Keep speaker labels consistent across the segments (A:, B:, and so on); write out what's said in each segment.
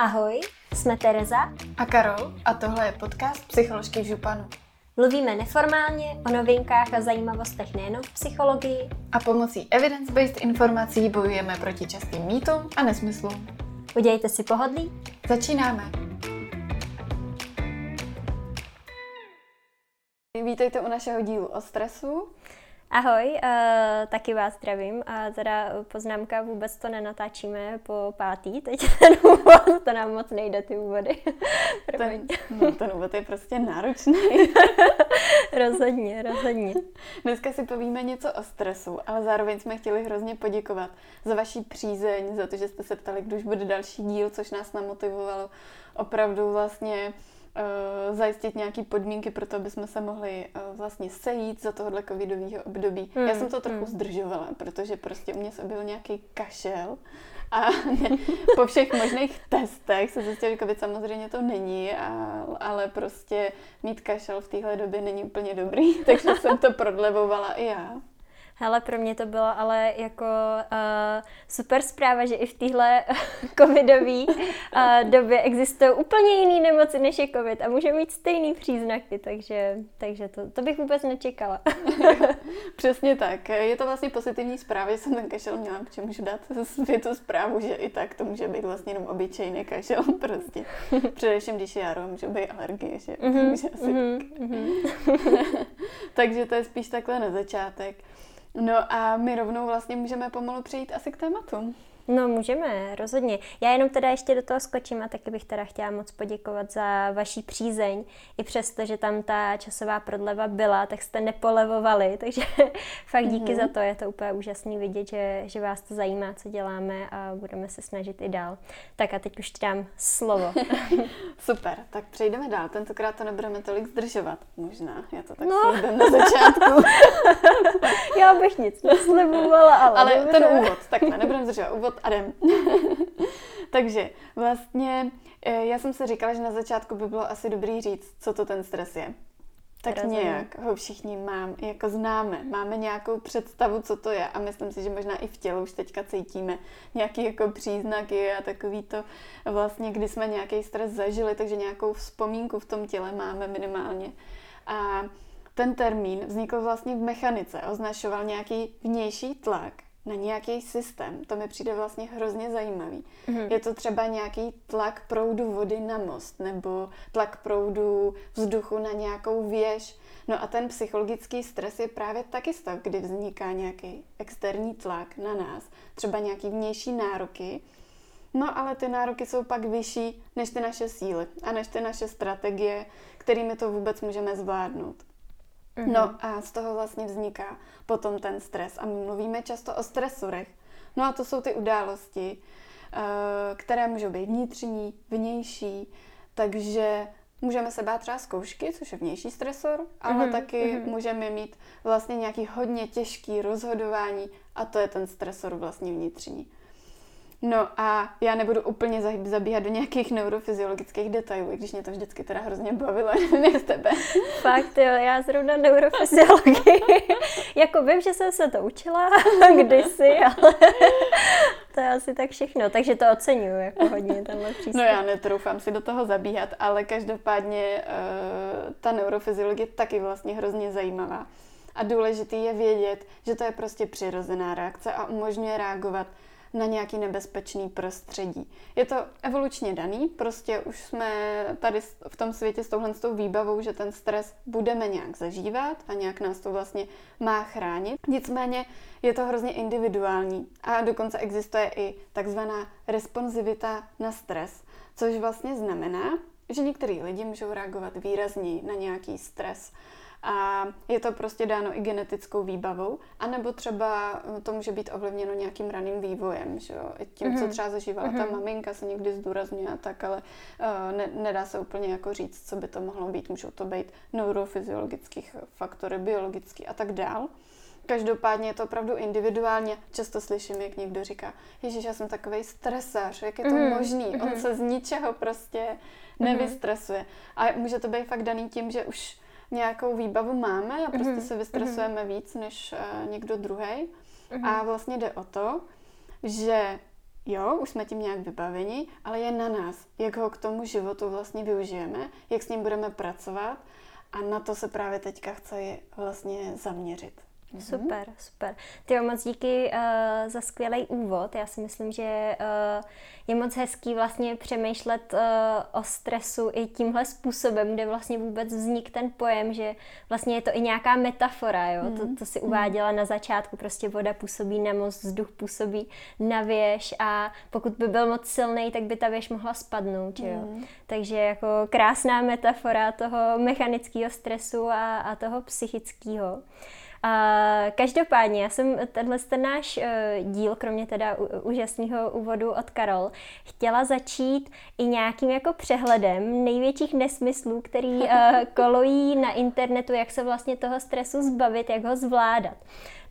A: Ahoj, jsme Tereza
B: a Karol a tohle je podcast Psycholožky v županu.
A: Mluvíme neformálně o novinkách a zajímavostech nejen v psychologii.
B: A pomocí evidence-based informací bojujeme proti častým mýtům a nesmyslům.
A: Udějte si pohodlí.
B: Začínáme. Vítejte u našeho dílu o stresu.
A: Ahoj, uh, taky vás zdravím. A teda poznámka, vůbec to nenatáčíme po pátý, teď ten úvod, to nám moc nejde, ty úvody.
B: ten, no, ten úvod je prostě náročný.
A: rozhodně, rozhodně.
B: Dneska si povíme něco o stresu, ale zároveň jsme chtěli hrozně poděkovat za vaši přízeň, za to, že jste se ptali, kdy už bude další díl, což nás namotivovalo opravdu vlastně uh, zajistit nějaké podmínky pro to, aby jsme se mohli uh, vlastně sejít za tohohle covidového období. Hmm. Já jsem to trochu hmm. zdržovala, protože prostě u mě se byl nějaký kašel a ne, po všech možných testech se zjistilo, že covid samozřejmě to není, a, ale prostě mít kašel v téhle době není úplně dobrý, takže jsem to prodlevovala i já.
A: Hele, pro mě to bylo ale jako uh, super zpráva, že i v téhle covidové uh, době existují úplně jiné nemoci než je covid a může mít stejné příznaky, takže, takže to, to bych vůbec nečekala.
B: Přesně tak. Je to vlastně pozitivní zpráva, že jsem ten kašel měla, protože můžu dát světu zprávu, že i tak to může být vlastně jenom obyčejný kašel prostě. Především, když je jaro, může být alergie, že? Mm-hmm, takže, asi mm-hmm. takže to je spíš takhle na začátek. No a my rovnou vlastně můžeme pomalu přejít asi k tématu.
A: No můžeme, rozhodně. Já jenom teda ještě do toho skočím a taky bych teda chtěla moc poděkovat za vaší přízeň. I přesto, že tam ta časová prodleva byla, tak jste nepolevovali, takže fakt díky mm-hmm. za to. Je to úplně úžasný vidět, že, že vás to zajímá, co děláme a budeme se snažit i dál. Tak a teď už ti dám slovo.
B: Super, tak přejdeme dál. Tentokrát to nebudeme tolik zdržovat. Možná, já to tak no. na začátku.
A: Já bych nic neslibovala, ale...
B: Ale dobře. ten úvod, tak ne, nebudeme zdržovat. Úvod a jdem. Takže vlastně eh, já jsem si říkala, že na začátku by bylo asi dobrý říct, co to ten stres je. Tak Rozumím. nějak ho všichni mám, jako známe, máme nějakou představu, co to je a myslím si, že možná i v těle už teďka cítíme nějaký jako příznaky a takový to vlastně, kdy jsme nějaký stres zažili, takže nějakou vzpomínku v tom těle máme minimálně. A ten termín vznikl vlastně v mechanice, označoval nějaký vnější tlak, na nějaký systém. To mi přijde vlastně hrozně zajímavý. Mm-hmm. Je to třeba nějaký tlak proudu vody na most nebo tlak proudu vzduchu na nějakou věž. No a ten psychologický stres je právě taky stav, kdy vzniká nějaký externí tlak na nás, třeba nějaký vnější nároky. No ale ty nároky jsou pak vyšší než ty naše síly a než ty naše strategie, kterými to vůbec můžeme zvládnout. Mm-hmm. No a z toho vlastně vzniká potom ten stres. A my mluvíme často o stresorech. No a to jsou ty události, eh, které můžou být vnitřní, vnější, takže můžeme se bát třeba zkoušky, což je vnější stresor, ale mm-hmm. taky mm-hmm. můžeme mít vlastně nějaký hodně těžký rozhodování a to je ten stresor vlastně vnitřní. No a já nebudu úplně zabíhat do nějakých neurofyziologických detailů, i když mě to vždycky teda hrozně bavilo, nevím z tebe.
A: Fakt jo, já zrovna neurofyziologii. jako vím, že jsem se to učila kdysi, ale to je asi tak všechno. Takže to oceňuju jako hodně tenhle přístup.
B: No já netroufám si do toho zabíhat, ale každopádně uh, ta neurofyziologie je taky vlastně hrozně zajímavá. A důležitý je vědět, že to je prostě přirozená reakce a umožňuje reagovat na nějaký nebezpečný prostředí. Je to evolučně daný, prostě už jsme tady v tom světě s touhle s tou výbavou, že ten stres budeme nějak zažívat a nějak nás to vlastně má chránit. Nicméně je to hrozně individuální a dokonce existuje i takzvaná responsivita na stres, což vlastně znamená, že některý lidi můžou reagovat výrazněji na nějaký stres a je to prostě dáno i genetickou výbavou, anebo třeba eh, to může být ovlivněno nějakým raným vývojem, že jo? tím, mm-hmm. co mhm. třeba zažívala mm-hmm. ta maminka, se někdy zdůrazňuje a tak, ale uh, ne, nedá se úplně jako říct, co by to mohlo být. Můžou to být neurofyziologických faktory, biologický a tak dál. Každopádně je to opravdu individuálně. Často slyším, jak někdo říká, Ježíš, já jsem takový stresař, jak je to mm, možný? Mm. On mhm. se z ničeho prostě mhm. nevystresuje. A může to být fakt daný tím, že už nějakou výbavu máme a prostě mm-hmm. se vystresujeme mm-hmm. víc než uh, někdo druhý. Mm-hmm. A vlastně jde o to, že jo, už jsme tím nějak vybaveni, ale je na nás, jak ho k tomu životu vlastně využijeme, jak s ním budeme pracovat a na to se právě teďka chci vlastně zaměřit.
A: Mm-hmm. Super, super. Ty moc díky uh, za skvělý úvod. Já si myslím, že uh, je moc hezký vlastně přemýšlet uh, o stresu i tímhle způsobem, kde vlastně vůbec vznik ten pojem, že vlastně je to i nějaká metafora, jo? Mm. To, to si uváděla na začátku, prostě voda působí na most, vzduch působí na věž a pokud by byl moc silný, tak by ta věž mohla spadnout, jo? Mm. Takže jako krásná metafora toho mechanického stresu a, a toho psychického. Každopádně, já jsem tenhle ten náš uh, díl, kromě teda úžasného úvodu od Karol, chtěla začít i nějakým jako přehledem největších nesmyslů, který uh, kolují na internetu, jak se vlastně toho stresu zbavit, jak ho zvládat.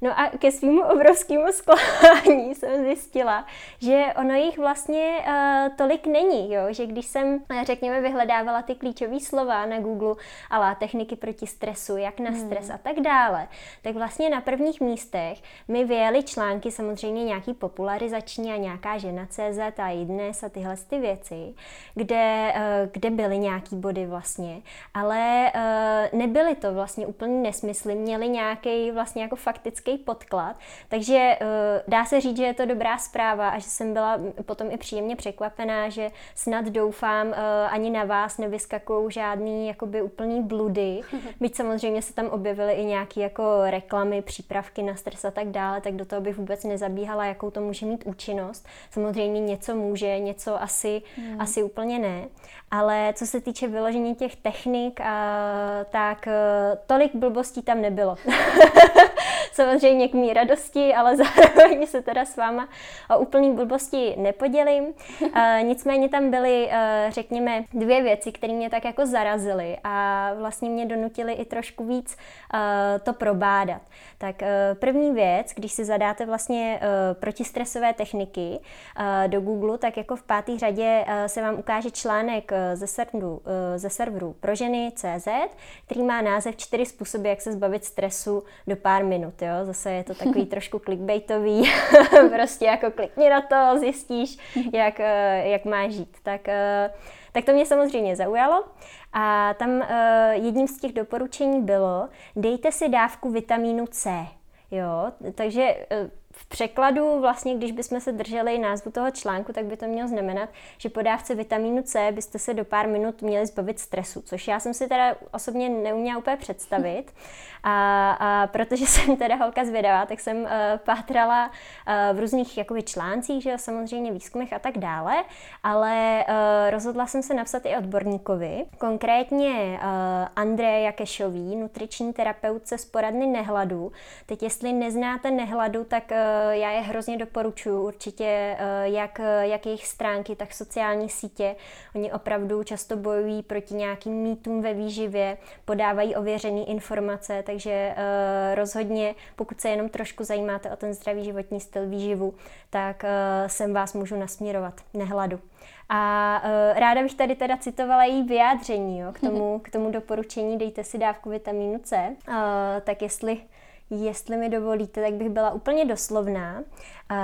A: No a ke svýmu obrovskému zklamání jsem zjistila, že ono jich vlastně uh, tolik není, jo? že když jsem, eh, řekněme, vyhledávala ty klíčové slova na Google, ale techniky proti stresu, jak na stres hmm. a tak dále, tak vlastně na prvních místech mi vyjeli články, samozřejmě nějaký popularizační a nějaká žena CZ a i dnes a tyhle ty věci, kde, uh, kde byly nějaký body vlastně, ale uh, nebyly to vlastně úplně nesmysly, měly nějaký vlastně jako faktický hezký podklad. Takže uh, dá se říct, že je to dobrá zpráva a že jsem byla potom i příjemně překvapená, že snad doufám, uh, ani na vás nevyskakují žádný jakoby úplný bludy. Byť samozřejmě se tam objevily i nějaké jako reklamy, přípravky na stres a tak dále, tak do toho bych vůbec nezabíhala, jakou to může mít účinnost. Samozřejmě něco může, něco asi, hmm. asi úplně ne. Ale co se týče vyložení těch technik, a, tak tolik blbostí tam nebylo. samozřejmě k mý radosti, ale zároveň se teda s váma o úplný blbosti nepodělím. Uh, nicméně tam byly, uh, řekněme, dvě věci, které mě tak jako zarazily a vlastně mě donutily i trošku víc uh, to probádat. Tak první věc, když si zadáte vlastně protistresové techniky do Google, tak jako v páté řadě se vám ukáže článek ze serveru, ze serveru pro ženy CZ, který má název čtyři způsoby, jak se zbavit stresu do pár minut. Jo? Zase je to takový trošku clickbaitový, prostě jako klikni na to, zjistíš, jak, eh, jak má žít. Tak, eh, tak to mě samozřejmě zaujalo. A tam eh, jedním z těch doporučení bylo, dejte si dávku vitamínu C. Jo, takže v překladu vlastně, když bychom se drželi názvu toho článku, tak by to mělo znamenat, že po dávce vitamínu C byste se do pár minut měli zbavit stresu, což já jsem si teda osobně neuměla úplně představit. A, a protože jsem teda holka zvědavá, tak jsem uh, pátrala uh, v různých jakoby článcích, že samozřejmě výzkumech a tak dále, ale uh, rozhodla jsem se napsat i odborníkovi, konkrétně uh, Andreje Jakešový, nutriční terapeutce z poradny Nehladu. Teď jestli neznáte Nehladu, tak uh, já je hrozně doporučuji určitě, uh, jak, jak jejich stránky, tak sociální sítě. Oni opravdu často bojují proti nějakým mýtům ve výživě, podávají ověřené informace, takže uh, rozhodně, pokud se jenom trošku zajímáte o ten zdravý životní styl výživu, tak sem vás můžu nasměrovat, nehladu. A uh, ráda bych tady teda citovala její vyjádření jo, k, tomu, k tomu doporučení, dejte si dávku vitamínu C, uh, tak jestli Jestli mi dovolíte, tak bych byla úplně doslovná. Uh,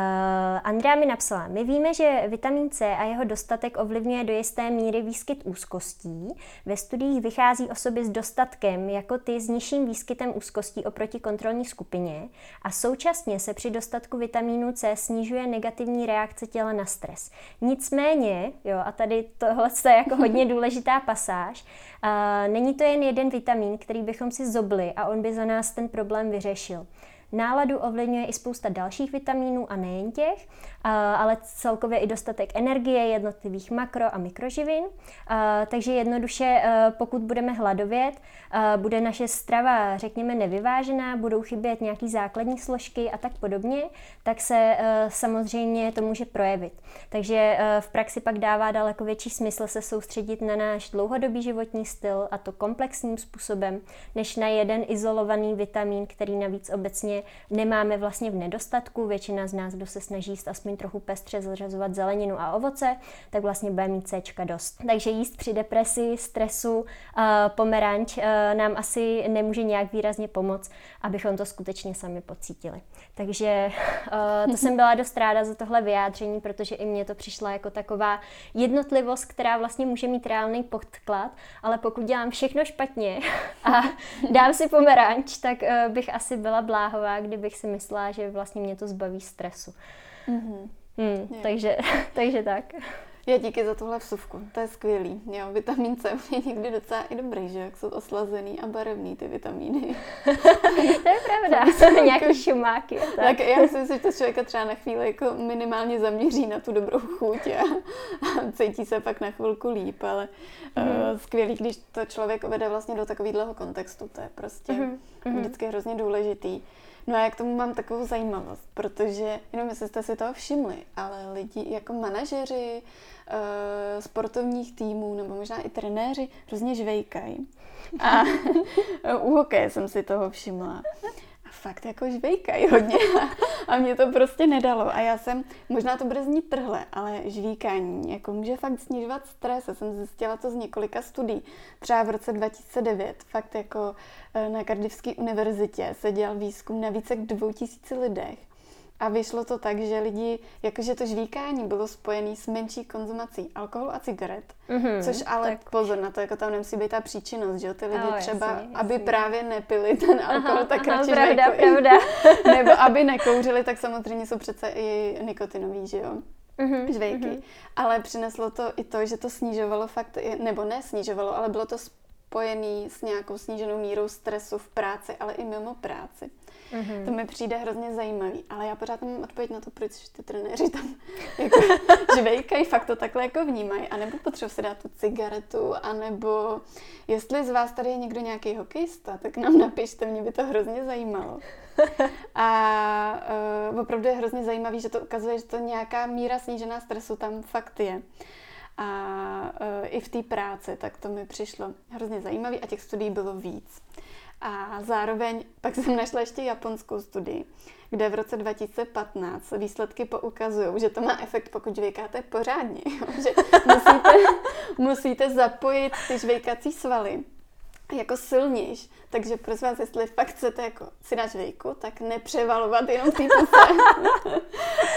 A: Andrea mi napsala, my víme, že vitamin C a jeho dostatek ovlivňuje do jisté míry výskyt úzkostí. Ve studiích vychází osoby s dostatkem, jako ty s nižším výskytem úzkostí oproti kontrolní skupině a současně se při dostatku vitamínu C snižuje negativní reakce těla na stres. Nicméně, jo, a tady tohle je jako hodně důležitá pasáž, uh, není to jen jeden vitamin, který bychom si zobli a on by za nás ten problém vyřešil. Náladu ovlivňuje i spousta dalších vitamínů a nejen těch, ale celkově i dostatek energie jednotlivých makro a mikroživin. Takže jednoduše, pokud budeme hladovět, bude naše strava, řekněme, nevyvážená, budou chybět nějaký základní složky a tak podobně, tak se samozřejmě to může projevit. Takže v praxi pak dává daleko větší smysl se soustředit na náš dlouhodobý životní styl a to komplexním způsobem, než na jeden izolovaný vitamin, který navíc obecně nemáme vlastně v nedostatku. Většina z nás, kdo se snaží jíst aspoň trochu pestře zařazovat zeleninu a ovoce, tak vlastně bude mít C dost. Takže jíst při depresi, stresu, uh, pomeranč uh, nám asi nemůže nějak výrazně pomoct, abychom to skutečně sami pocítili. Takže uh, to jsem byla dost ráda za tohle vyjádření, protože i mně to přišla jako taková jednotlivost, která vlastně může mít reálný podklad, ale pokud dělám všechno špatně a dám si pomeranč, tak bych asi byla bláhová, kdybych si myslela, že vlastně mě to zbaví stresu. Mm-hmm. Hmm, takže, takže tak.
B: Já díky za tuhle vsuvku, to je skvělý. Jo, vitamin C je někdy docela i dobrý, že jak jsou oslazený a barevný ty vitamíny.
A: to je pravda, jsou nějaké šumáky.
B: Tak. tak já si myslím, že to člověka třeba na chvíli jako minimálně zaměří na tu dobrou chuť a, a cítí se pak na chvilku líp, ale mm. uh, skvělý, když to člověk vede vlastně do takového kontextu, to je prostě mm. vždycky hrozně důležitý. No a já k tomu mám takovou zajímavost, protože, jenom jestli jste si toho všimli, ale lidi jako manažeři uh, sportovních týmů nebo možná i trenéři hrozně žvejkají. A u hokeje jsem si toho všimla fakt jako žvejkají hodně a mě to prostě nedalo. A já jsem, možná to bude znít trhle, ale žvíkání jako může fakt snižovat stres. Já jsem zjistila to z několika studií. Třeba v roce 2009 fakt jako eh, na Cardiffské univerzitě se dělal výzkum na více jak 2000 lidech a vyšlo to tak, že lidi, jakože to žvíkání bylo spojené s menší konzumací alkoholu a cigaret, mm-hmm, což ale tak. pozor na to, jako tam nemusí být ta příčinnost, že ty lidi oh, třeba, jasný, jasný. aby právě nepili ten alkohol, aha, tak aha, radši
A: pravda, pravda.
B: Nebo aby nekouřili, tak samozřejmě jsou přece i nikotinový, že jo. Mm-hmm, žvejky. Mm-hmm. Ale přineslo to i to, že to snižovalo fakt, nebo ne snižovalo, ale bylo to spojený s nějakou sníženou mírou stresu v práci, ale i mimo práci. Mm-hmm. To mi přijde hrozně zajímavý, ale já pořád nemám odpověď na to, proč ty trenéři tam jako žvejkají, fakt to takhle jako vnímají, anebo potřebuji si dát tu cigaretu, anebo jestli z vás tady je někdo nějaký hokejista, tak nám napište, mě by to hrozně zajímalo. A uh, opravdu je hrozně zajímavý, že to ukazuje, že to nějaká míra snížená stresu tam fakt je a uh, i v té práci, tak to mi přišlo hrozně zajímavý a těch studií bylo víc. A zároveň pak jsem našla ještě japonskou studii, kde v roce 2015 výsledky poukazují, že to má efekt, pokud žvejkáte pořádně. že musíte, musíte zapojit ty žvejkací svaly jako silnější. Takže prosím vás, jestli fakt chcete jako si dát žvejku, tak nepřevalovat jenom ty puse,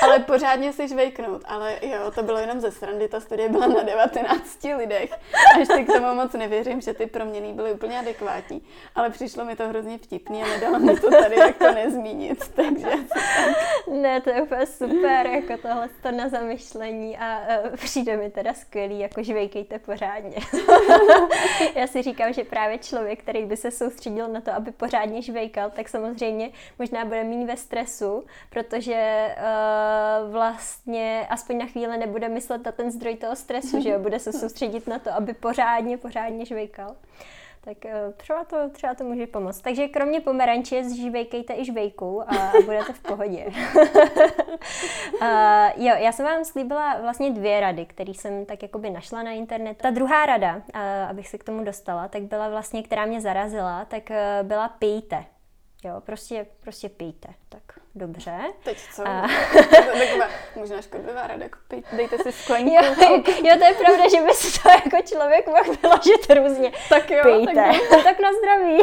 B: ale pořádně si žvejknout. Ale jo, to bylo jenom ze srandy, ta studie byla na 19 lidech. A ještě k tomu moc nevěřím, že ty proměny byly úplně adekvátní. Ale přišlo mi to hrozně vtipný a nedalo mi to tady jako nezmínit. Takže
A: Ne, to je úplně super, jako tohle to na zamyšlení a uh, přijde mi teda skvělý, jako žvejkejte pořádně. Já si říkám, že právě člověk, který by se soustředil na to, aby pořádně žvejkal, tak samozřejmě možná bude méně ve stresu, protože uh, vlastně aspoň na chvíli nebude myslet na ten zdroj toho stresu, že jo, bude se soustředit na to, aby pořádně, pořádně žvejkal tak uh, třeba to, třeba to může pomoct. Takže kromě pomeranče zžívejkejte i žvejku a, a budete v pohodě. uh, jo, já jsem vám slíbila vlastně dvě rady, které jsem tak jakoby našla na internetu. Ta druhá rada, uh, abych se k tomu dostala, tak byla vlastně, která mě zarazila, tak uh, byla pijte. Jo, prostě, prostě pijte. Tak dobře.
B: Teď co? A... možná škodlivá rada, jako pij, dejte si sklenku.
A: Jo, jo, to je pravda, že by si to jako člověk mohl vyložit různě.
B: Tak jo,
A: Pijte. Tak, tak na zdraví.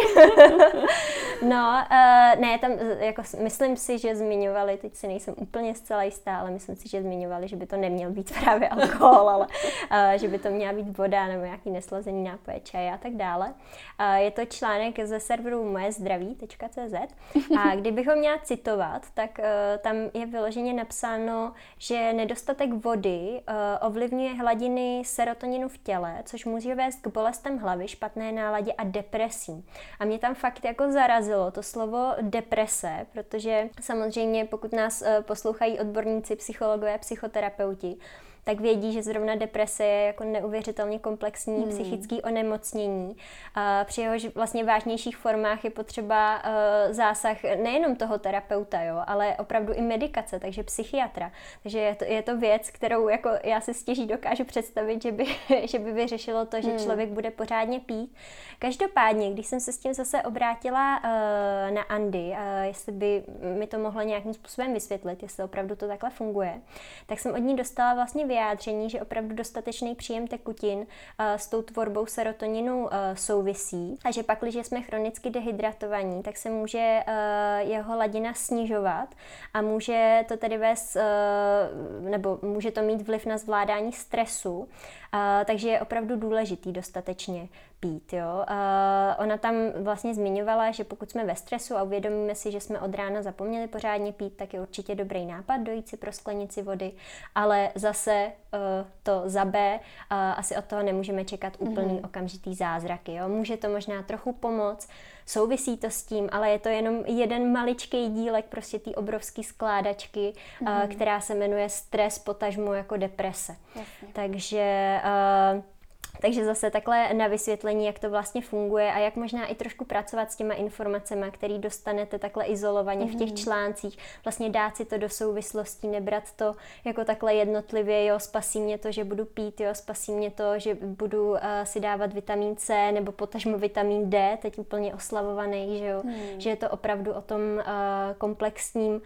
A: no, uh, ne, tam jako myslím si, že zmiňovali, teď si nejsem úplně zcela jistá, ale myslím si, že zmiňovali, že by to neměl být právě alkohol, ale uh, že by to měla být voda nebo nějaký neslazený nápoje, čaj a tak dále. Uh, je to článek ze serveru mojezdraví.cz a kdybych ho měla citovat, tak uh, tam je vyloženě napsáno, že nedostatek vody uh, ovlivňuje hladiny serotoninu v těle, což může vést k bolestem hlavy, špatné náladě a depresím. A mě tam fakt jako zarazilo to slovo deprese, protože samozřejmě pokud nás uh, poslouchají odborníci, psychologové, psychoterapeuti, tak vědí, že zrovna deprese je jako neuvěřitelně komplexní hmm. psychický onemocnění. Při jehož vlastně vážnějších formách je potřeba uh, zásah nejenom toho terapeuta, jo, ale opravdu i medikace, takže psychiatra. Takže je to, je to věc, kterou jako já si stěží dokážu představit, že by, že by vyřešilo to, že hmm. člověk bude pořádně pít. Každopádně, když jsem se s tím zase obrátila uh, na Andy, uh, jestli by mi to mohla nějakým způsobem vysvětlit, jestli opravdu to takhle funguje, tak jsem od ní dostala vlastně vyjádření, že opravdu dostatečný příjem tekutin uh, s tou tvorbou serotoninu uh, souvisí. A že pak, když jsme chronicky dehydratovaní, tak se může uh, jeho ladina snižovat a může to tedy vést, nebo může to mít vliv na zvládání stresu, takže je opravdu důležitý dostatečně pít. Jo? Uh, ona tam vlastně zmiňovala, že pokud jsme ve stresu a uvědomíme si, že jsme od rána zapomněli pořádně pít, tak je určitě dobrý nápad dojít si pro sklenici vody, ale zase uh, to za B uh, asi od toho nemůžeme čekat úplný mm-hmm. okamžitý zázraky. Jo? Může to možná trochu pomoct, souvisí to s tím, ale je to jenom jeden maličký dílek prostě té obrovské skládačky, mm-hmm. uh, která se jmenuje stres, potažmo jako deprese. Jasně. Takže uh, takže zase takhle na vysvětlení, jak to vlastně funguje a jak možná i trošku pracovat s těma informacemi, které dostanete takhle izolovaně mm-hmm. v těch mhm. článcích, vlastně dát si to do souvislostí, nebrat to jako takhle jednotlivě, jo, spasí mě to, že budu pít, jo, spasí mě to, že budu uh, si dávat vitamin C nebo potažmo vitamin D, teď úplně oslavovaný, že jo, mm. že je to opravdu o tom uh, komplexním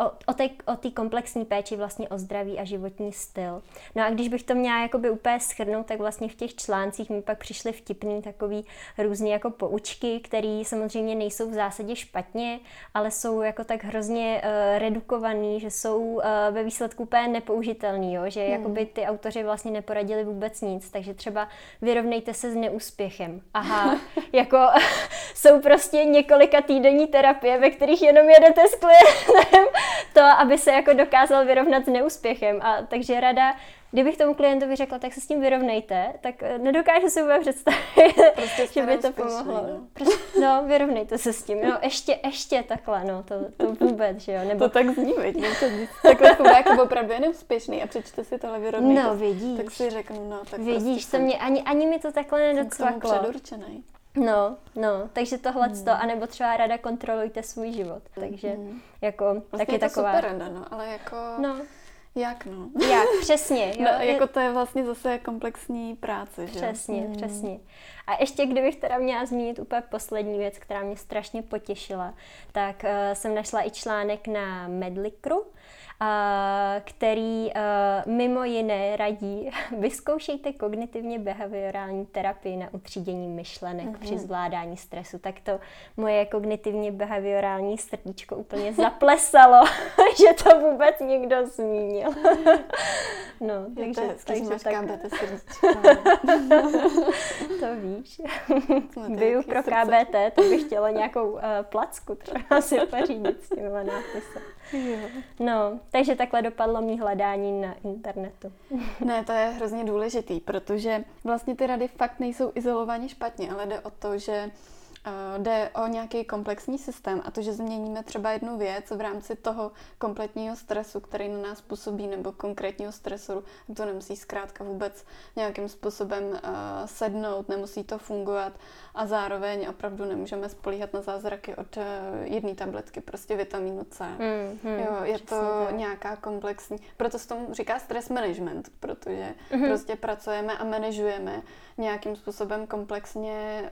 A: o, o té o komplexní péči vlastně o zdraví a životní styl. No a když bych to měla jakoby úplně schrnout, tak vlastně v těch článcích mi pak přišly vtipný takový různý jako poučky, které samozřejmě nejsou v zásadě špatně, ale jsou jako tak hrozně uh, redukovaný, že jsou uh, ve výsledku úplně nepoužitelný, jo? že hmm. jakoby ty autoři vlastně neporadili vůbec nic, takže třeba vyrovnejte se s neúspěchem. Aha, jako jsou prostě několika týdenní terapie, ve kterých jenom jedete s klientem to, aby se jako dokázal vyrovnat s neúspěchem. A takže rada, kdybych tomu klientovi řekla, tak se s tím vyrovnejte, tak eh, nedokážu si vůbec představit, prostě že by to pomohlo. No. Prostě, no, vyrovnejte se s tím. No, ještě, ještě takhle, no, to, to vůbec, že jo.
B: Nebo... To tak zní, to takhle funguje, jako opravdu je neúspěšný a přečte si tohle vyrovnejte.
A: No, vidíš.
B: Tak si řeknu, no, tak
A: Vidíš, prostě to mě, ani, ani mi to takhle nedocvaklo.
B: Jsem předurčený.
A: No, no, takže tohle hmm. to, anebo třeba rada kontrolujte svůj život, takže hmm. jako vlastně taky
B: je to
A: taková.
B: super rada, no, ale jako...
A: No.
B: Jak no?
A: Jak, přesně. Jo?
B: No, jako to je vlastně zase komplexní práce,
A: že? Přesně, hmm. přesně. A ještě kdybych teda měla zmínit úplně poslední věc, která mě strašně potěšila, tak uh, jsem našla i článek na Medlikru, který mimo jiné radí, vyzkoušejte kognitivně behaviorální terapii na utřídění myšlenek mm-hmm. při zvládání stresu. Tak to moje kognitivně behaviorální srdíčko úplně zaplesalo, že to vůbec někdo zmínil.
B: no, takže, to takže tak...
A: to víš. Biju pro KBT, to bych chtěla nějakou uh, placku třeba si pořídit s tímhle nápisem. No, takže takhle dopadlo mý hledání na internetu.
B: ne, to je hrozně důležitý, protože vlastně ty rady fakt nejsou izolovaně špatně, ale jde o to, že jde o nějaký komplexní systém a to, že změníme třeba jednu věc v rámci toho kompletního stresu, který na nás působí, nebo konkrétního stresu, to nemusí zkrátka vůbec nějakým způsobem uh, sednout, nemusí to fungovat a zároveň opravdu nemůžeme spolíhat na zázraky od uh, jedné tabletky, prostě vitamínu C. Mm, mm, jo, je to tak. nějaká komplexní, proto se tomu říká stress management, protože mm-hmm. prostě pracujeme a manažujeme nějakým způsobem komplexně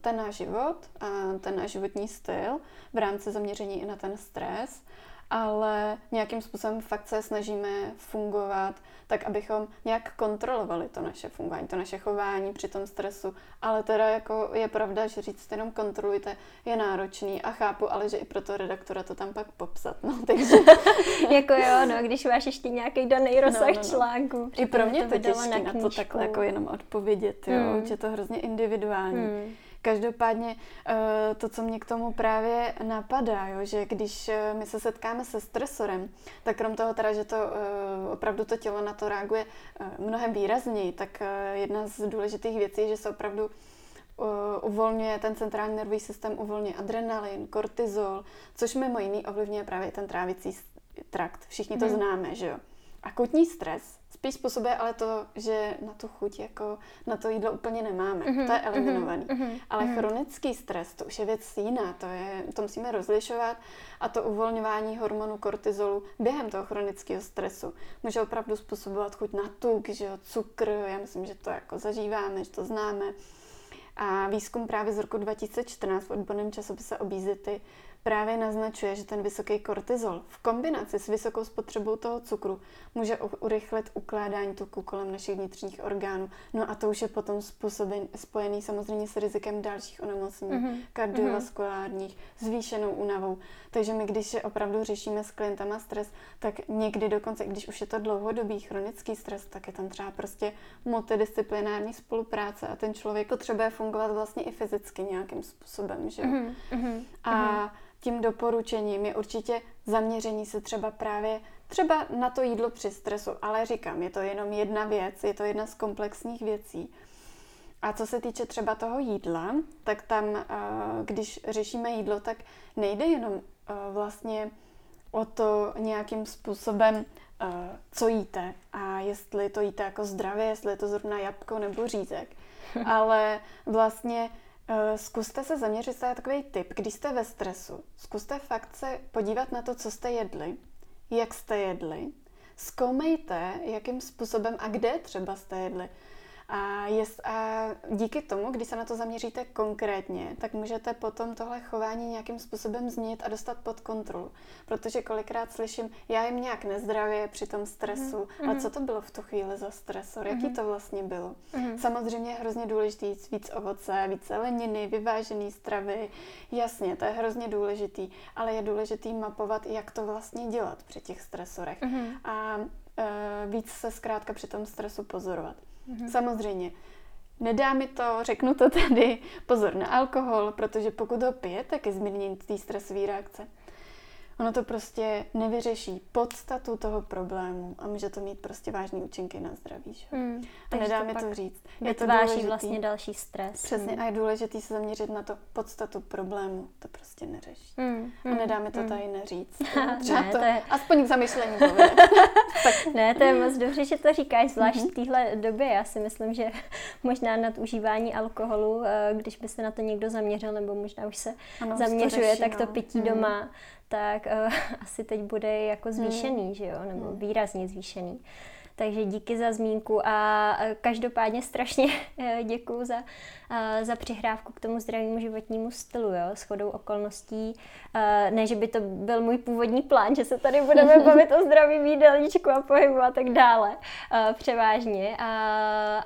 B: ten náš život a ten náš životní styl v rámci zaměření i na ten stres ale nějakým způsobem fakt se snažíme fungovat tak, abychom nějak kontrolovali to naše fungování, to naše chování při tom stresu. Ale teda jako je pravda, že říct jenom kontrolujte je náročný a chápu, ale že i pro toho redaktora to tam pak popsat. No, takže...
A: jako jo, no, když máš ještě nějaký daný rozsah no, no, no. článku.
B: I pro mě to, to těžké na, na to takhle jako jenom odpovědět, jo, hmm. že to hrozně individuální. Hmm. Každopádně eh, to, co mě k tomu právě napadá, jo, že když eh, my se setkáme se stresorem, tak krom toho teda, že to eh, opravdu to tělo na to reaguje mnohem výrazněji, tak jedna z důležitých věcí je, že se opravdu uvolňuje ten centrální nervový systém, uvolňuje adrenalin, kortizol, což mimo jiný ovlivňuje právě ten trávicí trakt. Všichni to hmm. známe, že jo. akutní stres spíš způsobuje ale to, že na tu chuť, jako na to jídlo úplně nemáme. Mm-hmm, to je eliminovaný. Mm-hmm, ale mm-hmm. chronický stres, to už je věc jiná, to, je, to musíme rozlišovat a to uvolňování hormonu kortizolu během toho chronického stresu může opravdu způsobovat chuť na tuk, že jo, cukr, já myslím, že to jako zažíváme, že to známe. A výzkum právě z roku 2014 v odborném časopise Obesity právě naznačuje, že ten vysoký kortizol v kombinaci s vysokou spotřebou toho cukru může urychlit ukládání tuku kolem našich vnitřních orgánů. No a to už je potom způsoben, spojený samozřejmě s rizikem dalších onemocnění, mm-hmm. kardiovaskulárních, zvýšenou únavou. Takže my, když opravdu řešíme s klientama stres, tak někdy dokonce, když už je to dlouhodobý chronický stres, tak je tam třeba prostě multidisciplinární spolupráce a ten člověk potřebuje fungovat vlastně i fyzicky nějakým způsobem, že jo? Mm-hmm. A mm-hmm tím doporučením je určitě zaměření se třeba právě třeba na to jídlo při stresu, ale říkám, je to jenom jedna věc, je to jedna z komplexních věcí. A co se týče třeba toho jídla, tak tam, eh, když řešíme jídlo, tak nejde jenom eh, vlastně o to nějakým způsobem, eh, co jíte a jestli to jíte jako zdravě, jestli je to zrovna jabko nebo řízek, ale vlastně zkuste se zaměřit, je takový tip, když jste ve stresu, zkuste fakt se podívat na to, co jste jedli, jak jste jedli, zkoumejte, jakým způsobem a kde třeba jste jedli. A, jest, a díky tomu, když se na to zaměříte konkrétně, tak můžete potom tohle chování nějakým způsobem změnit a dostat pod kontrolu. Protože kolikrát slyším, já jim nějak nezdravě při tom stresu, mm. ale co to bylo v tu chvíli za stresor, jaký mm. to vlastně bylo. Mm. Samozřejmě je hrozně důležitý jíst víc ovoce, více leniny, vyvážený stravy, jasně, to je hrozně důležitý, ale je důležitý mapovat, jak to vlastně dělat při těch stresorech. Mm. A e, víc se zkrátka při tom stresu pozorovat. Mm-hmm. Samozřejmě. Nedá mi to, řeknu to tady, pozor na alkohol, protože pokud ho pijete ke zmírnění té stresové reakce, ono to prostě nevyřeší podstatu toho problému a může to mít prostě vážné účinky na zdraví. Že? Mm, a nedá mi to říct.
A: Je to důležitý. vlastně další stres.
B: Přesně. Mm. A je důležité se zaměřit na to podstatu problému. To prostě neřeší. Mm, mm, a nedá mi to mm. tady neříct. Třeba ne, to, to je... aspoň k zamyšlení
A: tak. Ne, to je moc dobře, že to říkáš, zvlášť mm-hmm. v téhle době. Já si myslím, že možná nad užívání alkoholu, eh, když by se na to někdo zaměřil, nebo možná už se ano, zaměřuje, to tak to no. pití mm. doma tak uh, asi teď bude jako zvýšený, hmm. že jo, nebo hmm. výrazně zvýšený. Takže díky za zmínku a každopádně strašně eh, děkuji za, eh, za přihrávku k tomu zdravému životnímu stylu, jo, s chodou okolností. Ne, že by to byl můj původní plán, že se tady budeme bavit o zdravém jídelníčku a pohybu a tak dále, převážně,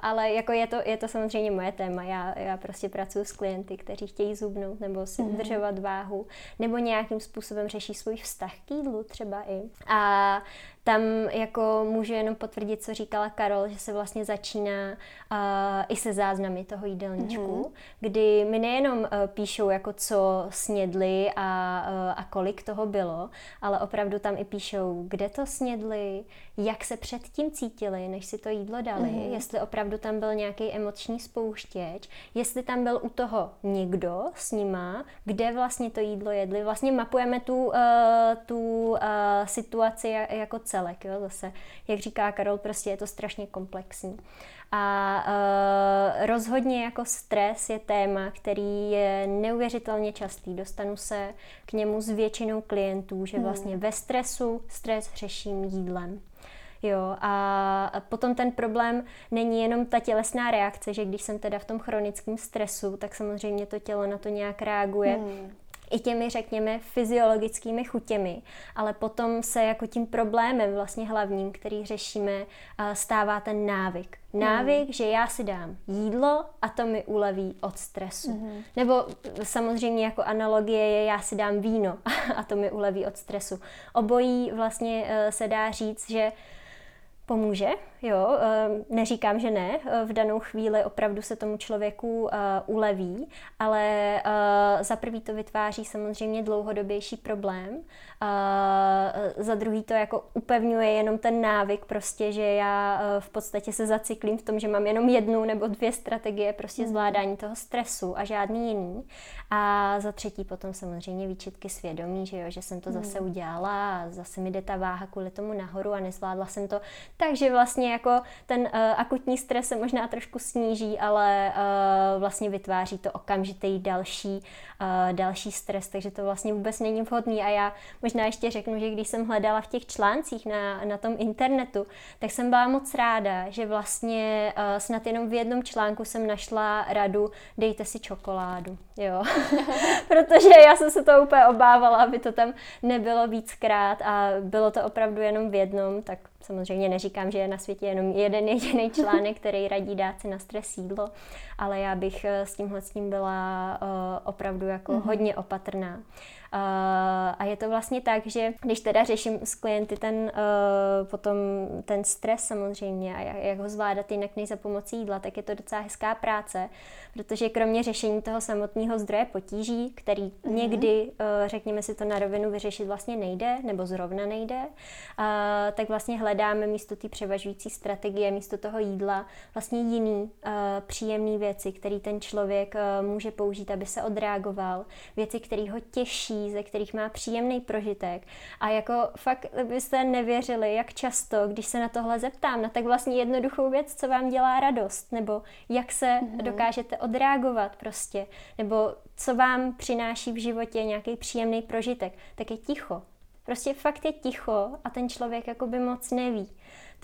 A: ale jako je to, je to samozřejmě moje téma. Já, já prostě pracuji s klienty, kteří chtějí zubnout nebo si mm. udržovat váhu, nebo nějakým způsobem řeší svůj vztah k jídlu třeba i. A tam jako můžu jenom potvrdit, co říkala Karol, že se vlastně začíná uh, i se záznamy toho jídelníčku, mm-hmm. kdy mi nejenom uh, píšou, jako co snědli a, uh, a kolik toho bylo, ale opravdu tam i píšou, kde to snědli, jak se předtím cítili, než si to jídlo dali, mm-hmm. jestli opravdu tam byl nějaký emoční spouštěč, jestli tam byl u toho někdo s nima, kde vlastně to jídlo jedli. Vlastně mapujeme tu, uh, tu uh, situaci jako celek. Jo? Zase, jak říká Karol, prostě je to strašně komplexní. A uh, rozhodně jako stres je téma, který je neuvěřitelně častý. Dostanu se k němu s většinou klientů, že hmm. vlastně ve stresu stres řeším jídlem. Jo, a potom ten problém není jenom ta tělesná reakce, že když jsem teda v tom chronickém stresu, tak samozřejmě to tělo na to nějak reaguje. Hmm i těmi, řekněme, fyziologickými chutěmi, ale potom se jako tím problémem vlastně hlavním, který řešíme, stává ten návyk. Návyk, mm. že já si dám jídlo a to mi uleví od stresu. Mm. Nebo samozřejmě jako analogie je, já si dám víno a to mi uleví od stresu. Obojí vlastně e, se dá říct, že pomůže, jo, eh, neříkám, že ne, eh, v danou chvíli opravdu se tomu člověku eh, uleví, ale za prvý to vytváří samozřejmě dlouhodobější problém, za druhý to jako upevňuje jenom ten návyk prostě, že já v podstatě se zacyklím v tom, že mám jenom jednu nebo dvě strategie prostě mhm. zvládání toho stresu a žádný jiný. A za třetí potom samozřejmě výčitky svědomí, že jo, že jsem to zase mhm. udělala a zase mi jde ta váha kvůli tomu nahoru a nezvládla jsem to takže vlastně jako ten uh, akutní stres se možná trošku sníží, ale uh, vlastně vytváří to okamžitý další, uh, další stres, takže to vlastně vůbec není vhodný. A já možná ještě řeknu, že když jsem hledala v těch článcích na, na tom internetu, tak jsem byla moc ráda, že vlastně uh, snad jenom v jednom článku jsem našla radu dejte si čokoládu, jo. Protože já jsem se to úplně obávala, aby to tam nebylo víckrát a bylo to opravdu jenom v jednom, tak Samozřejmě neříkám, že je na světě jenom jeden jediný článek, který radí dát si na stres jídlo, ale já bych eh, s tímhle s tím byla uh, opravdu jako mm-hmm. hodně opatrná. Uh, a je to vlastně tak, že když teda řeším s klienty ten uh, potom ten stres samozřejmě a jak, ho zvládat jinak než za pomocí jídla, tak je to docela hezká práce, protože kromě řešení toho samotného zdroje potíží, který mm-hmm. někdy, uh, řekněme si to na rovinu, vyřešit vlastně nejde, nebo zrovna nejde, tak vlastně hledáme místo té převažující strategie, místo toho jídla vlastně jiný příjemný věci, který ten člověk může použít, aby se odreagoval, věci, které ho těší, ze kterých má příjemný prožitek. A jako fakt byste nevěřili, jak často, když se na tohle zeptám, na tak vlastně jednoduchou věc, co vám dělá radost, nebo jak se mm-hmm. dokážete odreagovat prostě, nebo co vám přináší v životě nějaký příjemný prožitek, tak je ticho. Prostě fakt je ticho a ten člověk jako by moc neví.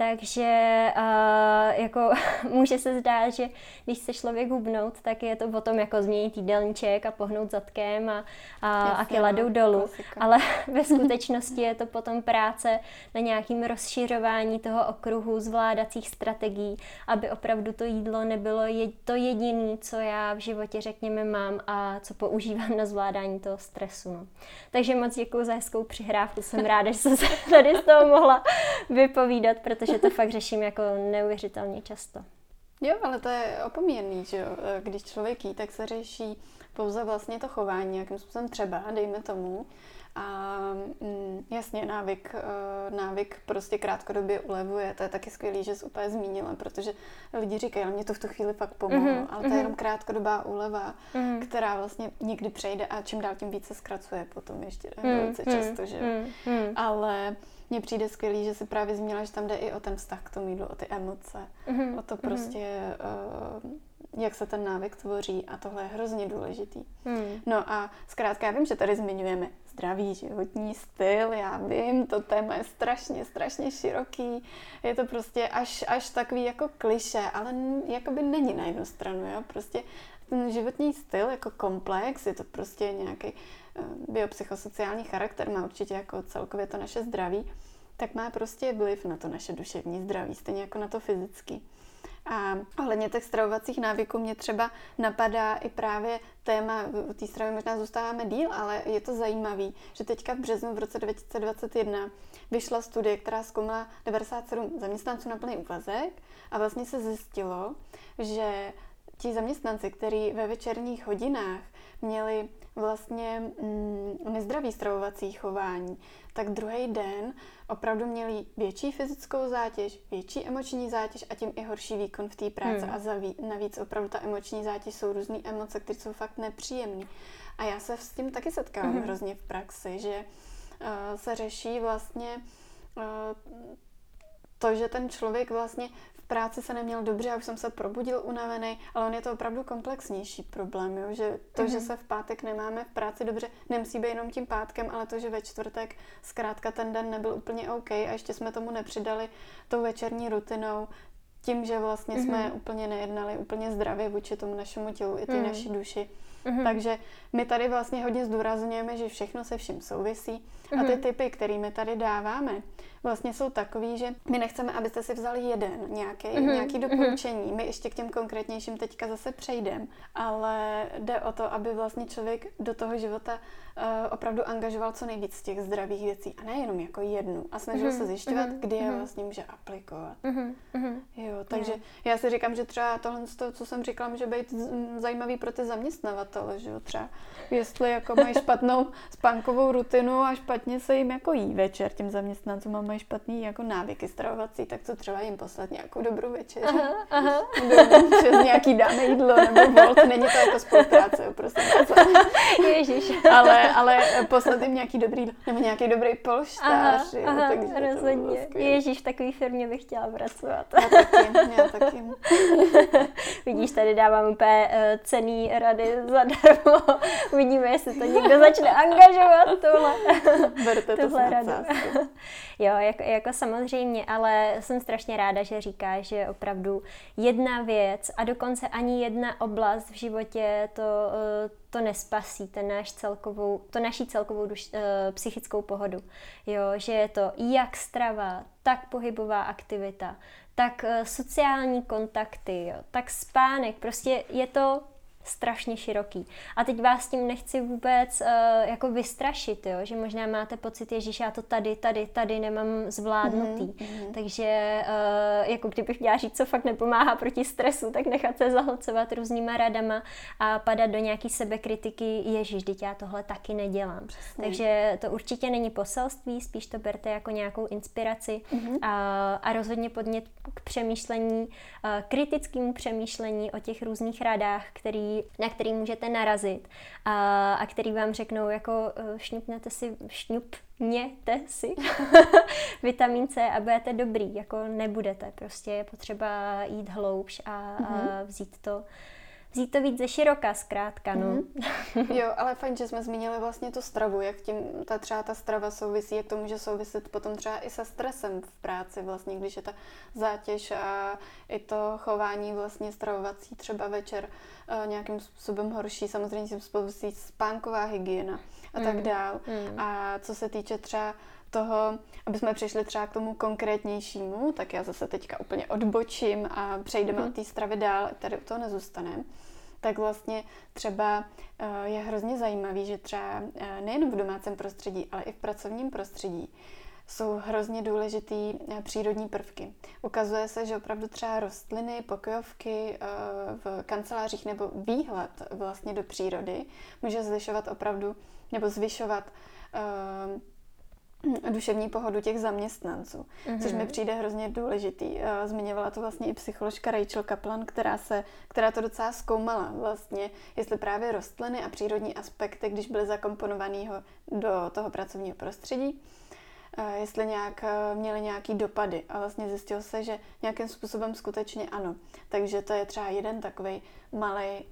A: Takže uh, jako může se zdát, že když se člověk hubnout, tak je to o tom jako změnit jídelníček a pohnout zadkem a, a, Jasně, a kila jdou no, dolů. Klasika. Ale ve skutečnosti je to potom práce na nějakým rozšiřování toho okruhu zvládacích strategií, aby opravdu to jídlo nebylo je, to jediné, co já v životě, řekněme, mám a co používám na zvládání toho stresu. No. Takže moc děkuji za hezkou přihrávku. Jsem ráda, že jsem se tady z toho mohla vypovídat, protože protože to fakt řeším jako neuvěřitelně často.
B: Jo, ale to je opomíjený, že jo. Když člověk jí, tak se řeší pouze vlastně to chování, jakým způsobem třeba, dejme tomu. A mm, jasně, návyk, uh, návyk prostě krátkodobě ulevuje. To je taky skvělý, že jsi úplně zmínila, protože lidi říkají, ale mě to v tu chvíli fakt pomohlo. Mm-hmm. Ale to je mhm. jenom krátkodobá úleva, mm-hmm. která vlastně někdy přejde a čím dál tím více zkracuje potom ještě mm-hmm. velice často, že mm-hmm. Ale mně přijde skvělý, že si právě zmínila, že tam jde i o ten vztah k tomu jídlu, o ty emoce, mm-hmm. o to mhm. prostě, mm-hmm. uh, jak se ten návyk tvoří a tohle je hrozně důležitý. Mm. No a zkrátka já vím, že tady zmiňujeme zdravý životní styl, já vím, to téma je strašně, strašně široký, je to prostě až, až takový jako kliše, ale jakoby není na jednu stranu, jo, prostě ten životní styl jako komplex, je to prostě nějaký Eh, biopsychosociální charakter, má určitě jako celkově to naše zdraví, tak má prostě vliv na to naše duševní zdraví, stejně jako na to fyzický. A ohledně těch stravovacích návyků mě třeba napadá i právě téma, u té stravy možná zůstáváme díl, ale je to zajímavý, že teďka v březnu v roce 2021 vyšla studie, která zkoumala 97 zaměstnanců na plný úvazek a vlastně se zjistilo, že ti zaměstnanci, kteří ve večerních hodinách měli vlastně mm, nezdravý stravovací chování, tak druhý den opravdu měli větší fyzickou zátěž, větší emoční zátěž a tím i horší výkon v té práci. Hmm. A zaví, navíc opravdu ta emoční zátěž jsou různé emoce, které jsou fakt nepříjemné. A já se s tím taky setkávám hmm. hrozně v praxi, že uh, se řeší vlastně uh, to, že ten člověk vlastně práci se neměl dobře, a už jsem se probudil unavený, ale on je to opravdu komplexnější problém, jo? že to, mm-hmm. že mhm. se v pátek nemáme v práci dobře, nemusí být jenom tím pátkem, ale to, že ve čtvrtek zkrátka ten den nebyl úplně OK a ještě jsme tomu nepřidali tou večerní rutinou, tím, že vlastně mm-hmm. jsme úplně nejednali úplně zdravě vůči tomu našemu tělu i ty mm-hmm. naší duši, Mm-hmm. Takže my tady vlastně hodně zdůrazňujeme, že všechno se vším souvisí. A ty mhm. typy, které my tady dáváme, vlastně jsou takový, že my nechceme, abyste si vzali jeden nějaký, mm-hmm. nějaký mhm. doporučení. My ještě k těm konkrétnějším teďka zase přejdeme, ale jde o to, aby vlastně člověk do toho života uh, opravdu angažoval co nejvíc z těch zdravých věcí a nejenom jako jednu a snažil mm-hmm. se zjišťovat, mm-hmm. kdy je vlastně může aplikovat. Mm-hmm. Jo, takže yeah. já si říkám, že třeba tohle, co jsem říkala, může být zajímavý pro ty zaměstnavatele, že jo, třeba jestli jako mají špatnou spánkovou rutinu a špatně se jim jako jí večer těm zaměstnancům a mají špatný jako návyky stravovací, tak co třeba jim poslat nějakou dobrou večer. Aha, aha. Přes nějaký dáme jídlo nebo volt, není to jako spolupráce, prostě.
A: Ježíš.
B: ale, ale poslat jim nějaký dobrý nebo nějaký dobrý polštář. Aha,
A: jo, aha, takže rozhodně. Ježíš, v takový firmě bych chtěla pracovat.
B: Já taky, já taky.
A: Vidíš, tady dávám úplně uh, cený rady zadarmo. Uvidíme, jestli to někdo začne angažovat, tohle,
B: Berte to tohle radu.
A: jo, jako, jako samozřejmě, ale jsem strašně ráda, že říkáš, že opravdu jedna věc a dokonce ani jedna oblast v životě to, uh, to nespasí, ten náš celkovou, to naší celkovou duš, uh, psychickou pohodu. Jo, že je to jak strava, tak pohybová aktivita, tak uh, sociální kontakty, jo, tak spánek, prostě je to strašně široký. A teď vás tím nechci vůbec uh, jako vystrašit, jo? že možná máte pocit, že já to tady, tady, tady nemám zvládnutý. Mm-hmm. Takže uh, jako kdybych měla říct, co fakt nepomáhá proti stresu, tak nechat se zahlcovat různýma radama a padat do nějaký sebekritiky, ježiš, teď já tohle taky nedělám. Přesně. Takže to určitě není poselství, spíš to berte jako nějakou inspiraci mm-hmm. a, a rozhodně podnět k přemýšlení, uh, kritickému přemýšlení o těch různých radách, který na který můžete narazit a, a který vám řeknou jako eh, šňupněte si, šňupněte si vitamin C a budete dobrý, jako nebudete, prostě je potřeba jít hloubš a, mm-hmm. a mhm. vzít to vzít to víc ze široka zkrátka, no.
B: Mm-hmm. jo, ale fajn, že jsme zmínili vlastně tu stravu, jak tím ta třeba ta strava souvisí, jak to může souviset potom třeba i se stresem v práci vlastně, když je ta zátěž a i to chování vlastně stravovací třeba večer uh, nějakým způsobem horší, samozřejmě tím souvisí spánková hygiena a mm. tak dál. Mm. A co se týče třeba toho, aby jsme přišli třeba k tomu konkrétnějšímu, tak já zase teďka úplně odbočím a přejdeme mm. od té stravy dál, tady u toho nezůstaneme tak vlastně třeba eh, je hrozně zajímavý, že třeba eh, nejen v domácím prostředí, ale i v pracovním prostředí jsou hrozně důležitý eh, přírodní prvky. Ukazuje se, že opravdu třeba rostliny, pokojovky v kancelářích nebo výhled vlastně do přírody může zvyšovat opravdu nebo zvyšovat duševní pohodu těch zaměstnanců, mm-hmm. což mi mhm. přijde hrozně důležitý. Eh, zmiňovala to vlastně i psycholožka Rachel Kaplan, která, se, která to docela zkoumala vlastně, jestli právě rostliny a přírodní aspekty, když byly zakomponovaný do toho pracovního prostředí, eh, jestli nějak eh, měly nějaký dopady. A vlastně zjistilo se, že nějakým způsobem skutečně ano. Takže to je třeba jeden takový malý,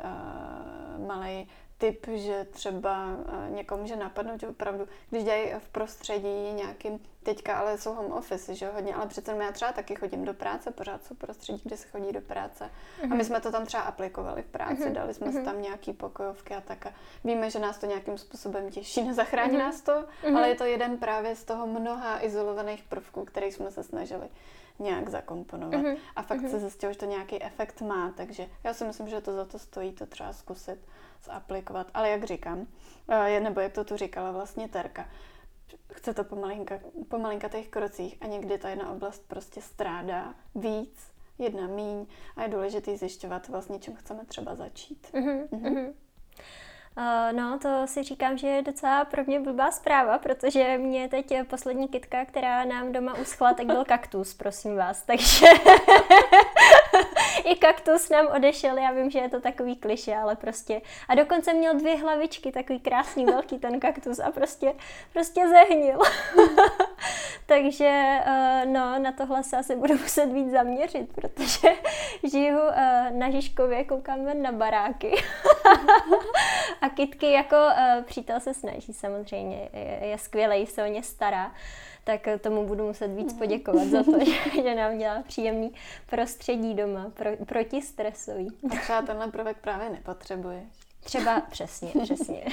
B: malý typ, že třeba eh, někomu může napadnout, že opravdu, když dělají v prostředí nějakým, teďka ale jsou home office, že hodně, ale přece já třeba taky chodím do práce, pořád jsou prostředí, kde se chodí do práce. Mm-hmm. A my mhm. jsme to tam třeba aplikovali v práci, mm-hmm. dali jsme mm-hmm. si tam nějaký pokojovky a tak. A víme, že nás to nějakým způsobem těší, nezachrání mm-hmm. nás to, mm-hmm. ale je to jeden právě z toho mnoha izolovaných prvků, který jsme se snažili nějak zakomponovat. Mm-hmm. A fakt mm-hmm. se zjistilo, že to nějaký efekt má, takže já si myslím, že to za to stojí to třeba zkusit zaplikovat. Ale jak říkám, eh, nebo jak to tu říkala vlastně Terka, chce to pomalinka, po malinkatých krocích a někdy ta jedna oblast prostě strádá víc, jedna míň a je důležité zjišťovat vlastně, čím chceme třeba začít. Mm-hmm. Mm-hmm.
A: Uh, no, to si říkám, že je docela pro mě blbá zpráva, protože mě teď poslední kitka, která nám doma uschla, tak byl kaktus, prosím vás. Takže i kaktus nám odešel, já vím, že je to takový kliše, ale prostě. A dokonce měl dvě hlavičky, takový krásný velký ten kaktus a prostě, prostě zehnil. Takže uh, no, na tohle se asi budu muset víc zaměřit, protože žiju uh, na Žižkově, koukám ven na baráky. a kitky jako uh, přítel se snaží samozřejmě, je, skvělý, se o ně stará tak tomu budu muset víc mhm. poděkovat za to, že, že nám dělá příjemný prostředí doma, pro, protistresový.
B: A třeba tenhle prvek právě nepotřebuje.
A: Třeba přesně, přesně.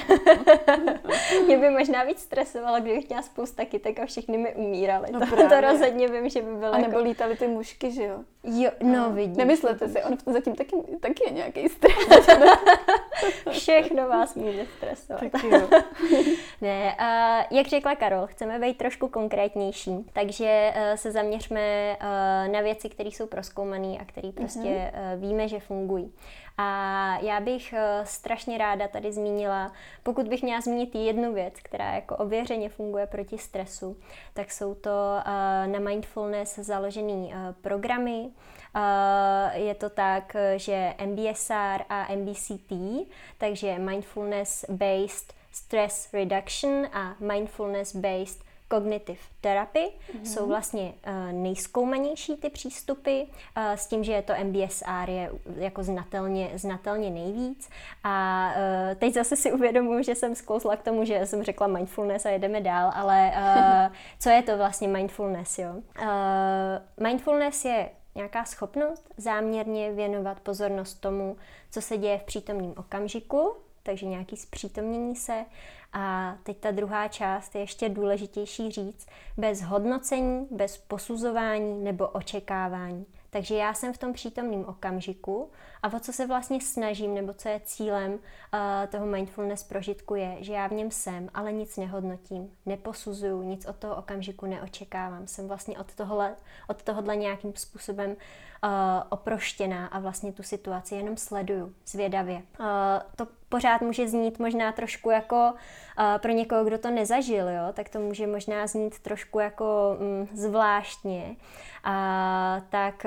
A: Mě by možná víc stresovalo, kdybych měla spousta kytek a všechny mi umírali. No to, to rozhodně vím, že by bylo
B: A nebo jako... lítaly ty mušky, že jo?
A: Jo, no vidíš.
B: Nemyslete si, on zatím taky, taky je nějaký stres.
A: Všechno vás může stresovat.
B: Tak jo.
A: ne, uh, jak řekla Karol, chceme být trošku konkrétnější, takže uh, se zaměřme uh, na věci, které jsou proskoumané a které prostě mm-hmm. víme, že fungují. A já bych uh, strašně ráda tady zmínila, pokud bych měla zmínit jednu věc, která jako ověřeně funguje proti stresu, tak jsou to uh, na mindfulness založený uh, programy, je to tak, že MBSR a MBCT, takže Mindfulness Based Stress Reduction a Mindfulness Based Cognitive Therapy mm-hmm. jsou vlastně uh, nejzkoumanější ty přístupy uh, s tím, že je to MBSR je jako znatelně, znatelně nejvíc a uh, teď zase si uvědomuji, že jsem sklouzla k tomu, že jsem řekla mindfulness a jedeme dál, ale uh, co je to vlastně mindfulness, jo? Uh, mindfulness je nějaká schopnost záměrně věnovat pozornost tomu, co se děje v přítomném okamžiku, takže nějaký zpřítomnění se. A teď ta druhá část je ještě důležitější říct, bez hodnocení, bez posuzování nebo očekávání. Takže já jsem v tom přítomném okamžiku a o co se vlastně snažím, nebo co je cílem uh, toho mindfulness prožitku je, že já v něm jsem, ale nic nehodnotím, neposuzuju, nic od toho okamžiku neočekávám. Jsem vlastně od tohle, od tohohle nějakým způsobem uh, oproštěná a vlastně tu situaci jenom sleduju zvědavě. Uh, to pořád může znít možná trošku jako uh, pro někoho, kdo to nezažil, jo, tak to může možná znít trošku jako mm, zvláštně. A tak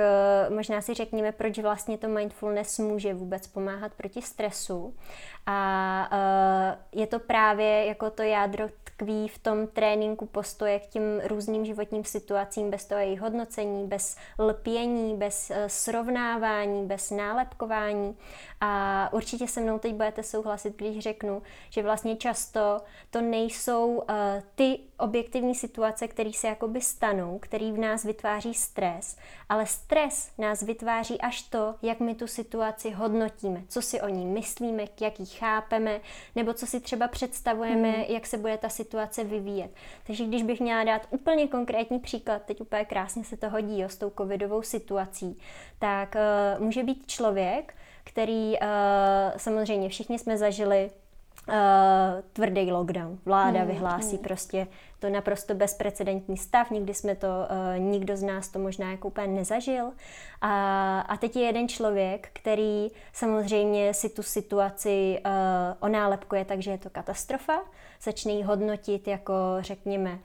A: uh, možná si řekněme, proč vlastně to mindfulness může vůbec pomáhat proti stresu. A uh, je to právě jako to jádro tkví v tom tréninku postoje k těm různým životním situacím, bez toho jejich hodnocení, bez lpění, bez srovnávání, bez nálepkování. A určitě se mnou teď budete souhlasit, když řeknu, že vlastně často to nejsou uh, ty objektivní situace, které se jakoby stanou, který v nás vytváří stres, ale stres nás vytváří až to, jak my tu situaci hodnotíme, co si o ní myslíme, jak ji chápeme, nebo co si třeba představujeme, hmm. jak se bude ta situace vyvíjet. Takže když bych měla dát úplně konkrétní příklad, teď úplně krásně se to hodí jo, s tou covidovou situací, tak uh, může být člověk, který uh, samozřejmě všichni jsme zažili uh, tvrdý lockdown. Vláda hmm, vyhlásí hmm. prostě to naprosto bezprecedentní stav, nikdy jsme to, uh, nikdo z nás to možná jako úplně nezažil. A, a teď je jeden člověk, který samozřejmě si tu situaci uh, onálepkuje, takže je to katastrofa, začne ji hodnotit jako, řekněme,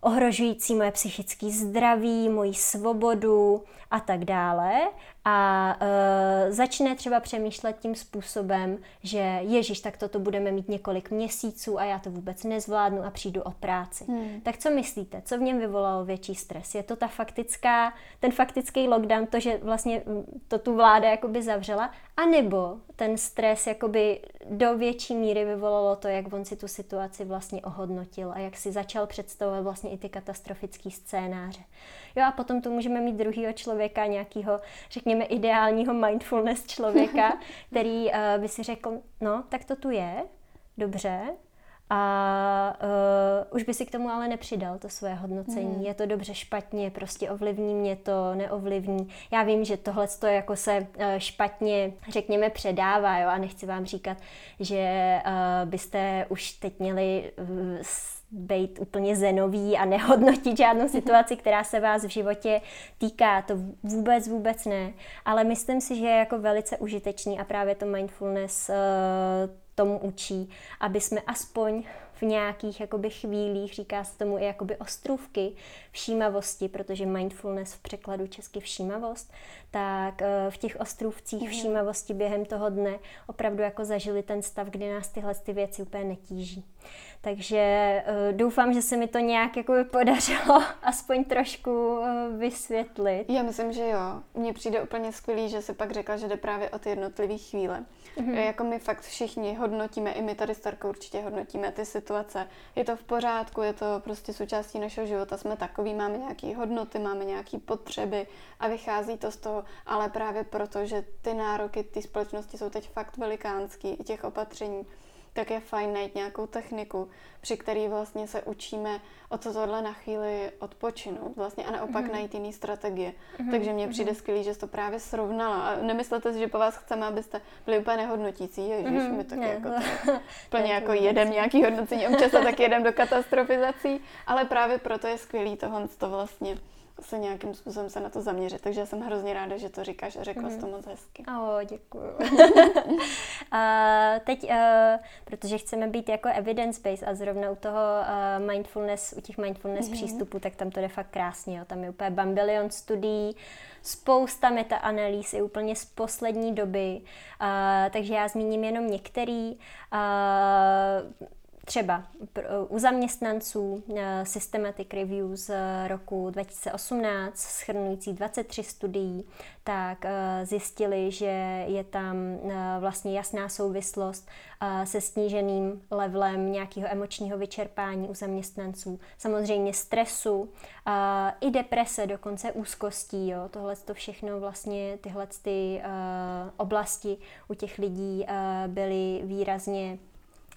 A: ohrožující moje psychické zdraví, moji svobodu a tak dále a uh, začne třeba přemýšlet tím způsobem, že Ježíš, tak toto budeme mít několik měsíců a já to vůbec nezvládnu a přijdu o práci. Hmm. Tak co myslíte? Co v něm vyvolalo větší stres? Je to ta faktická, ten faktický lockdown, to, že vlastně to tu vláda jakoby zavřela, anebo ten stres jakoby do větší míry vyvolalo to, jak on si tu situaci vlastně ohodnotil a jak si začal představovat vlastně i ty katastrofické scénáře. Jo a potom tu můžeme mít druhého člověka, nějakého, řekněme, ideálního mindfulness člověka, který uh, by si řekl, no, tak to tu je, dobře, a uh, už by si k tomu ale nepřidal to své hodnocení. Hmm. Je to dobře, špatně, prostě ovlivní mě to, neovlivní. Já vím, že tohle to jako se uh, špatně, řekněme, předává, jo, a nechci vám říkat, že uh, byste už teď měli uh, být úplně zenový a nehodnotit žádnou situaci, která se vás v životě týká. To vůbec, vůbec ne. Ale myslím si, že je jako velice užitečný a právě to mindfulness uh, tomu učí, aby jsme aspoň v nějakých jakoby chvílích, říká se tomu i jakoby ostrůvky všímavosti, protože mindfulness v překladu česky všímavost, tak eh, v těch ostrůvcích mm-hmm. všímavosti během toho dne opravdu jako zažili ten stav, kdy nás tyhle ty věci úplně netíží. Takže uh, doufám, že se mi to nějak jako podařilo aspoň trošku uh, vysvětlit.
B: Já myslím, že jo. Mně přijde úplně skvělý, že se pak řekla, že jde právě o ty jednotlivé chvíle. Mm-hmm. Jako my fakt všichni hodnotíme, i my tady Starko určitě hodnotíme ty situace. Je to v pořádku, je to prostě součástí našeho života, jsme takový, máme nějaké hodnoty, máme nějaké potřeby a vychází to z toho, ale právě proto, že ty nároky ty společnosti jsou teď fakt velikánský, i těch opatření, tak je fajn najít nějakou techniku, při který vlastně se učíme o to tohle na chvíli odpočinout vlastně a naopak mm-hmm. najít jiný strategie. Mm-hmm. Takže mně přijde mm-hmm. skvělý, že jsi to právě srovnala. A nemyslete si, že po vás chceme, abyste byli úplně nehodnotící. Ježiš, mm-hmm. my taky jako to, plně jako jedem nějaký hodnocení, občas tak jedem do katastrofizací, ale právě proto je skvělý tohle to vlastně se nějakým způsobem se na to zaměřit. Takže já jsem hrozně ráda, že to říkáš a řekla mm. jsi to moc hezky.
A: O, děkuju. a teď, uh, protože chceme být jako evidence-based a zrovna u toho uh, mindfulness, u těch mindfulness mm. přístupů, tak tam to jde fakt krásně. Jo. Tam je úplně bambilion studií, spousta metaanalýz i úplně z poslední doby. Uh, takže já zmíním jenom některý. Uh, třeba u zaměstnanců eh, Systematic Review z roku 2018, schrnující 23 studií, tak eh, zjistili, že je tam eh, vlastně jasná souvislost se sníženým levelem nějakého emočního vyčerpání u zaměstnanců, samozřejmě stresu, i deprese, dokonce úzkostí. Jo. Tohle to všechno vlastně, tyhle ty oblasti u těch lidí byly výrazně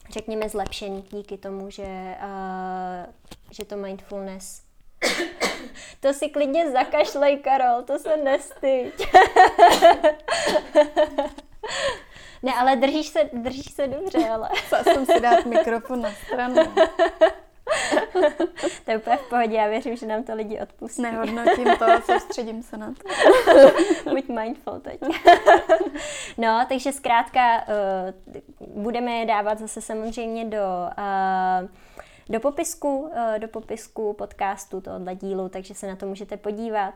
A: řekněme, zlepšený díky tomu, že, uh, že to mindfulness to si klidně zakašlej, Karol, to se nestyď. ne, ale držíš se, držíš se dobře, ale.
B: Chtěla jsem si dát mikrofon na stranu.
A: to je úplně v pohodě, já věřím, že nám to lidi odpustí.
B: Nehodnotím to, soustředím se na to.
A: Buď mindful teď. no, takže zkrátka uh, budeme je dávat zase samozřejmě do uh, do popisku, eh, do popisku podcastu tohohle dílu, takže se na to můžete podívat.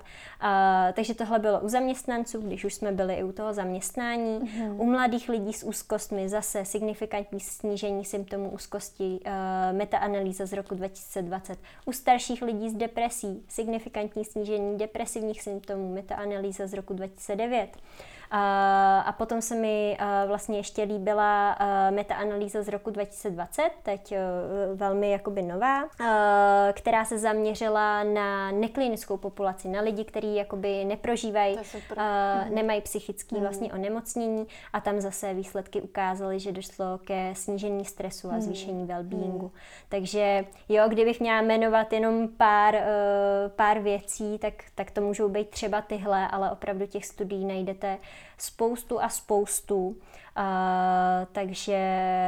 A: Takže tohle bylo u zaměstnanců, když už jsme byli i u toho zaměstnání. Mm-hmm. U mladých lidí s úzkostmi zase signifikantní snížení symptomů úzkosti, eh, metaanalýza z roku 2020. U starších lidí s depresí signifikantní snížení depresivních symptomů, metaanalýza z roku 2009. A potom se mi vlastně ještě líbila metaanalýza z roku 2020, teď velmi jakoby nová, která se zaměřila na neklinickou populaci, na lidi, kteří jakoby neprožívají, mhm. nemají psychické mm. vlastně onemocnění a tam zase výsledky ukázaly, že došlo ke snížení stresu a mhm. zvýšení well-beingu. Mm. Takže jo, kdybych měla jmenovat jenom pár, pár věcí, tak, tak to můžou být třeba tyhle, ale opravdu těch studií najdete spoustu a spoustu. Uh, takže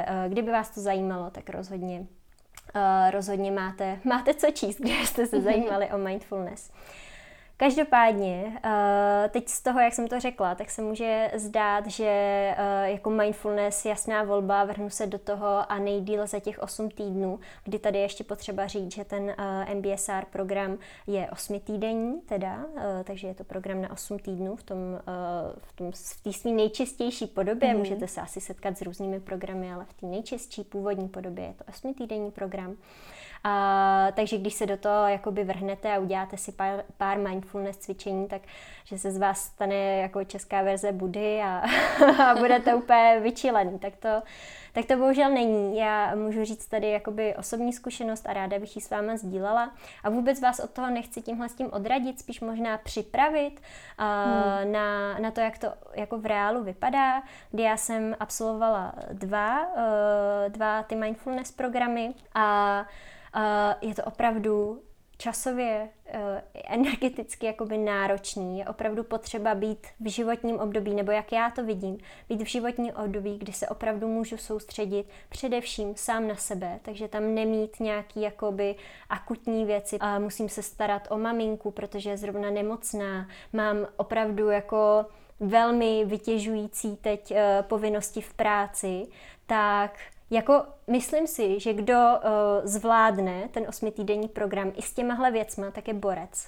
A: uh, kdyby vás to zajímalo, tak rozhodně, uh, rozhodně máte, máte co číst, když jste se zajímali o mindfulness. Každopádně, eh, teď z toho, jak jsem to řekla, tak se může zdát, že eh, jako mindfulness jasná volba, vrhnu se do toho a nejdíl za těch 8 týdnů, kdy tady ještě potřeba říct, že ten eh, MBSR program je 8 týdenní, teda, takže je to program na 8 týdnů v tom, v tom v té své nejčistější podobě. Mm. Můžete se asi setkat s různými programy, ale v té nejčistší původní podobě je to 8 týdenní program. A, takže když se do toho jakoby vrhnete a uděláte si pár, pár mindfulness cvičení, tak že se z vás stane jako česká verze Budy a, a budete úplně vyčilený. Tak to, tak to bohužel není. Já můžu říct tady jakoby osobní zkušenost a ráda bych ji s váma sdílela. A vůbec vás od toho nechci tímhle s tím odradit, spíš možná připravit uh, hmm. na, na to, jak to jako v reálu vypadá, kdy já jsem absolvovala dva, uh, dva ty mindfulness programy a je to opravdu časově, eh, energeticky jakoby náročný. Je opravdu potřeba být v životním období, nebo jak já to vidím, být v životním období, kdy se opravdu můžu soustředit především sám na sebe, takže tam nemít nějaký jakoby akutní věci. A musím se starat o maminku, protože je zrovna nemocná. Mám opravdu jako velmi vytěžující teď uh, povinnosti v práci, tak jako myslím si, že kdo uh, zvládne ten osmitýdenní program i s těmahle věcma, tak je borec.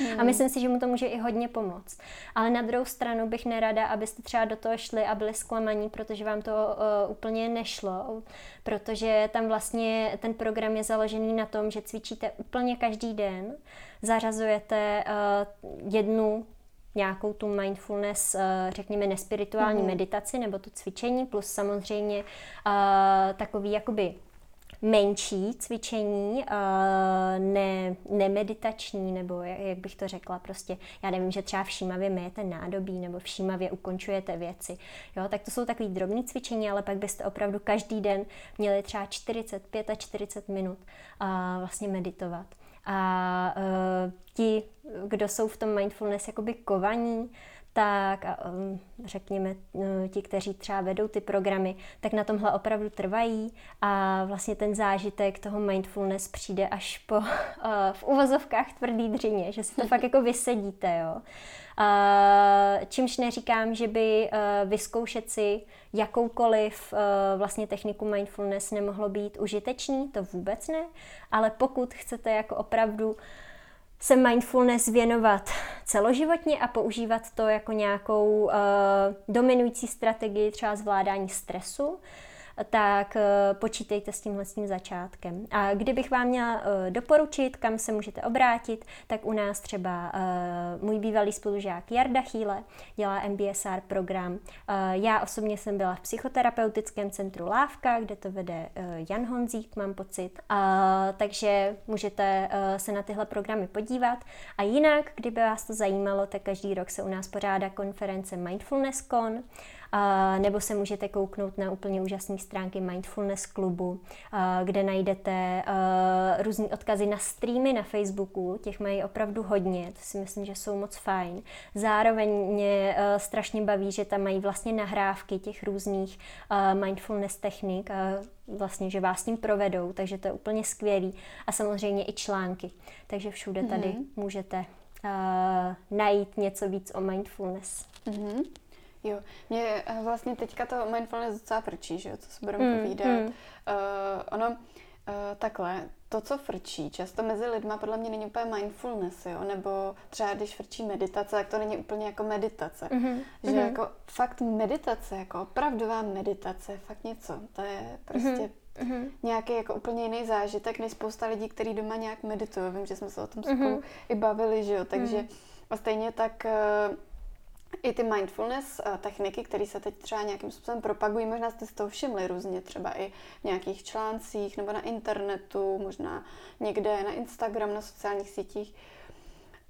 A: mm. a myslím si, že mu to může i hodně pomoct. Ale na druhou stranu bych nerada, abyste třeba do toho šli a byli zklamaní, protože vám to uh, úplně nešlo, protože tam vlastně ten program je založený na tom, že cvičíte úplně každý den, zařazujete uh, jednu nějakou tu mindfulness, eh, řekněme, nespirituální mm-hmm. meditaci nebo to cvičení, plus samozřejmě uh, takový jakoby menší cvičení, uh, ne, nemeditační, nebo jak, jak bych to řekla, prostě, já nevím, že třeba všímavě myjete nádobí, nebo všímavě ukončujete věci, jo, tak to jsou takový drobný cvičení, ale pak byste opravdu každý den měli třeba 45 a 40 minut uh, vlastně meditovat. A uh, ti, kdo jsou v tom mindfulness jakoby kovaní, tak a, um, řekněme no, ti, kteří třeba vedou ty programy, tak na tomhle opravdu trvají a vlastně ten zážitek toho mindfulness přijde až po uh, v uvozovkách tvrdý dřině, že si to fakt jako vysedíte, jo. Uh, čímž neříkám, že by uh, vyzkoušet si jakoukoliv uh, vlastně techniku mindfulness nemohlo být užitečný, to vůbec ne, ale pokud chcete jako opravdu se mindfulness věnovat celoživotně a používat to jako nějakou uh, dominující strategii třeba zvládání stresu, tak eh, počítejte s tímhle s tím začátkem. A kdybych vám měla eh, doporučit, kam se můžete obrátit, tak u nás třeba eh, můj bývalý spolužák Jarda Chýle dělá MBSR program. Já osobně jsem byla v psychoterapeutickém centru Lávka, kde to vede Jan Honzík, mám pocit. Takže můžete se na tyhle programy podívat. A jinak, kdyby vás to zajímalo, tak každý rok se u nás pořádá konference Mindfulness Con, nebo se můžete kouknout na úplně úžasné stránky Mindfulness klubu, kde najdete různé odkazy na streamy na Facebooku, těch mají opravdu hodně, to si myslím, že jsou moc fajn. Zároveň mě strašně baví, že tam mají vlastně nahrávky těch různých mindfulness technik, vlastně, že vás tím provedou, takže to je úplně skvělý. A samozřejmě i články, takže všude tady mm-hmm. můžete uh, najít něco víc o mindfulness.
B: Mm-hmm. Jo, mě eh, vlastně teďka to mindfulness docela frčí, že jo, co se budeme mm, povídat. Mm. Uh, ono, uh, takhle, to, co frčí, často mezi lidma podle mě není úplně mindfulness, jo, nebo třeba když frčí meditace, tak to není úplně jako meditace. Mm-hmm. Že mm-hmm. jako fakt meditace, jako opravdová meditace, fakt něco, to je prostě mm-hmm. nějaký jako úplně jiný zážitek, než spousta lidí, kteří doma nějak meditují. Vím, že jsme se o tom spolu mm-hmm. i bavili, že jo, takže mm-hmm. a stejně tak uh, i ty mindfulness eh, techniky, které se teď třeba nějakým způsobem propagují, možná jste si to všimli různě, třeba i v nějakých článcích nebo na internetu, možná někde na Instagram, na sociálních sítích,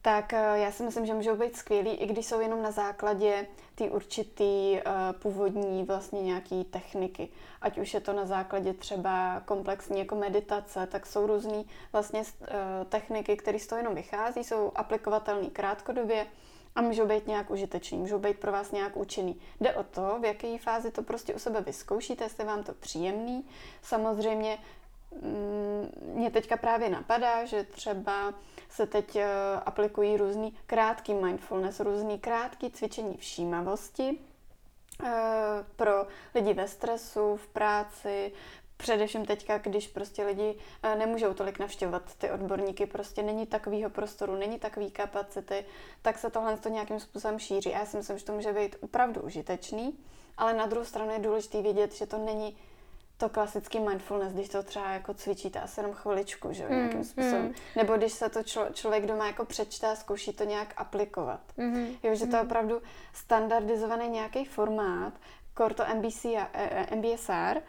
B: tak eh, já si myslím, že můžou být skvělí, i když jsou jenom na základě ty určitý uh, původní vlastně nějaký techniky. Ať už je to na základě třeba komplexní jako meditace, tak jsou různé vlastně techniky, které z toho jenom vychází, jsou aplikovatelné krátkodobě, a můžou být nějak užiteční, můžou být pro vás nějak účinný. Jde o to, v jaké fázi to prostě u sebe vyzkoušíte, jestli vám to příjemný. Samozřejmě mm, mě teďka právě napadá, že třeba se teď uh, aplikují různý krátký mindfulness, různý krátký cvičení všímavosti, uh, pro lidi ve stresu, v práci, Především teďka, když prostě lidi eh, nemůžou tolik navštěvovat ty odborníky, prostě není takového prostoru, není takový kapacity, tak se tohle to nějakým způsobem šíří. A já si myslím, že to může být opravdu užitečný, ale na druhou stranu je důležité vědět, že to není to klasický mindfulness, když to třeba jako cvičíte asi jenom chviličku, že mm, nějakým způsobem. Mm. Nebo když se to člo, člověk doma jako přečte a zkouší to nějak aplikovat. Mm, jo, že to je mm. opravdu standardizovaný nějaký formát, Korto MBC a, e, MBSR,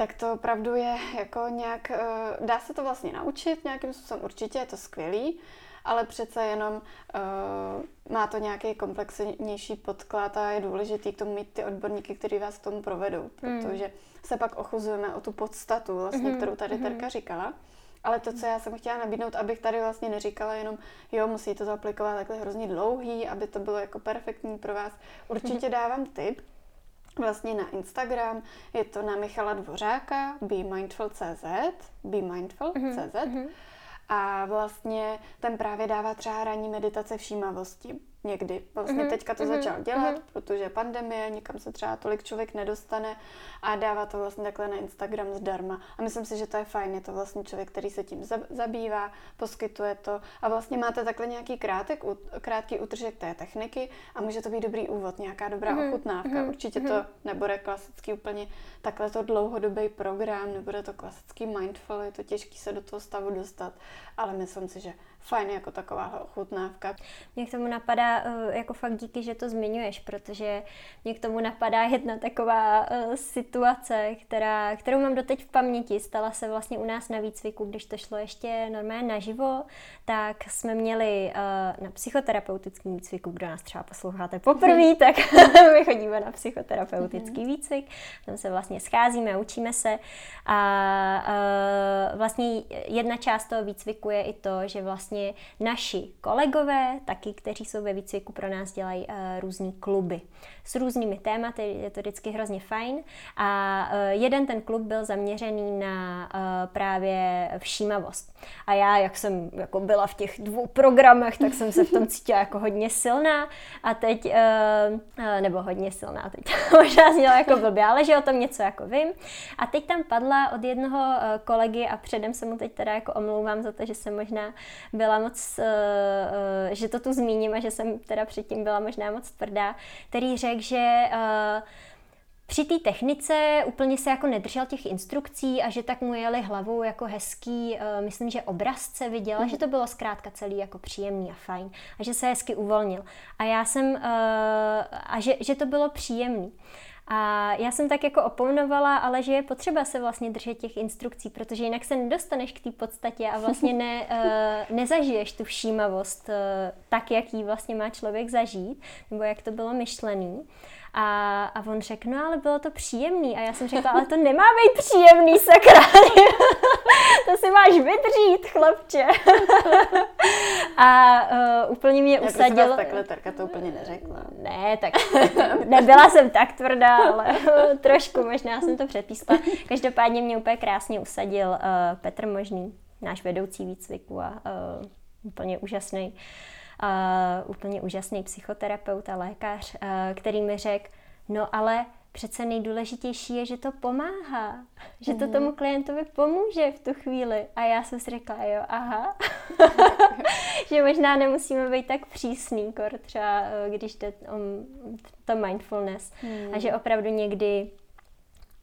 B: tak to opravdu je jako nějak, eh, dá se to vlastně naučit nějakým způsobem, určitě je to skvělý, ale přece jenom uh, má to nějaký komplexnější podklad a je důležitý k tomu mít ty odborníky, kteří vás k tomu provedou, hmm. protože mm. se pak ochuzujeme o tu podstatu, vlastně, mm. kterou tady mm. Terka říkala. Ale to, co já jsem chtěla nabídnout, abych tady vlastně neříkala jenom, jo, musí to zaplikovat takhle hrozně dlouhý, aby to bylo jako perfektní pro vás. Určitě dávám tip, vlastně na Instagram, je to na Michala Dvořáka, BeMindful.cz, BeMindful.cz mm-hmm. a vlastně ten právě dává třeba ranní meditace všímavosti. Někdy. Vlastně mm-hmm. teďka to mm-hmm. začal dělat, mm-hmm. protože pandemie, nikam se třeba tolik člověk nedostane a dává to vlastně takhle na Instagram zdarma. A myslím si, že to je fajn, je to vlastně člověk, který se tím zabývá, poskytuje to a vlastně máte takhle nějaký krátek, krátký útržek té techniky a může to být dobrý úvod, nějaká dobrá mm-hmm. ochutnávka. Mm-hmm. Určitě to nebude klasický úplně takhle to dlouhodobý program, nebude to klasický mindful, je to těžký se do toho stavu dostat, ale myslím si, že fajn jako taková ochutnávka.
A: Mě k tomu napadá, eh, jako fakt díky, že to zmiňuješ, protože mě k tomu napadá jedna taková uh, situace, která, kterou mám doteď v paměti. Stala se vlastně u nás na výcviku, když to šlo ještě normálně naživo, tak jsme měli uh, na psychoterapeutickém výcviku, kdo nás třeba posloucháte poprvé, tak my chodíme na psychoterapeutický mhm. výcvik, tam se vlastně scházíme, učíme se a vlastně jedna část toho výcviku je i to, že vlastně vlastně naši kolegové, taky, kteří jsou ve výcviku, pro nás dělají uh, kluby s různými tématy, je to vždycky hrozně fajn. A uh, jeden ten klub byl zaměřený na uh, právě všímavost. A já, jak jsem jako byla v těch dvou programech, tak jsem se v tom cítila jako hodně silná a teď, uh, nebo hodně silná, teď možná zněla jako blbě, ale že o tom něco jako vím. A teď tam padla od jednoho kolegy a předem se mu teď teda jako omlouvám za to, že jsem možná byla moc, uh, uh, že to tu zmíním a že jsem teda předtím byla možná moc tvrdá, který řekl, že uh, při té technice úplně se jako nedržel těch instrukcí a že tak mu jeli hlavou jako hezký, uh, myslím, že obrazce viděla, mm. že to bylo zkrátka celý jako příjemný a fajn a že se hezky uvolnil. A já jsem, uh, a že, že to bylo příjemný. A já jsem tak jako oponovala, ale že je potřeba se vlastně držet těch instrukcí, protože jinak se nedostaneš k té podstatě a vlastně ne, uh, nezažiješ tu všímavost uh, tak, jak ji vlastně má člověk zažít, nebo jak to bylo myšlený. A, a on řekl, no ale bylo to příjemný. A já jsem řekla, ale to nemá být příjemný, sakra. máš vydřít, chlapče. a uh, úplně mě usadil.
B: Jak takhle Terka to úplně neřekla.
A: Ne, tak nebyla jsem tak tvrdá, ale trošku možná jsem to předpísla. Každopádně mě úplně krásně usadil uh, Petr Možný, náš vedoucí výcviku a uh, úplně úžasný uh, úplně úžasný psychoterapeut a lékař, uh, který mi řekl, no ale přece nejdůležitější je, že to pomáhá, že to mhm. tomu klientovi pomůže v tu chvíli. A já jsem si řekla, jo, aha, že možná nemusíme být tak přísný, kor třeba, když jde o to mindfulness. Hmm. A že opravdu někdy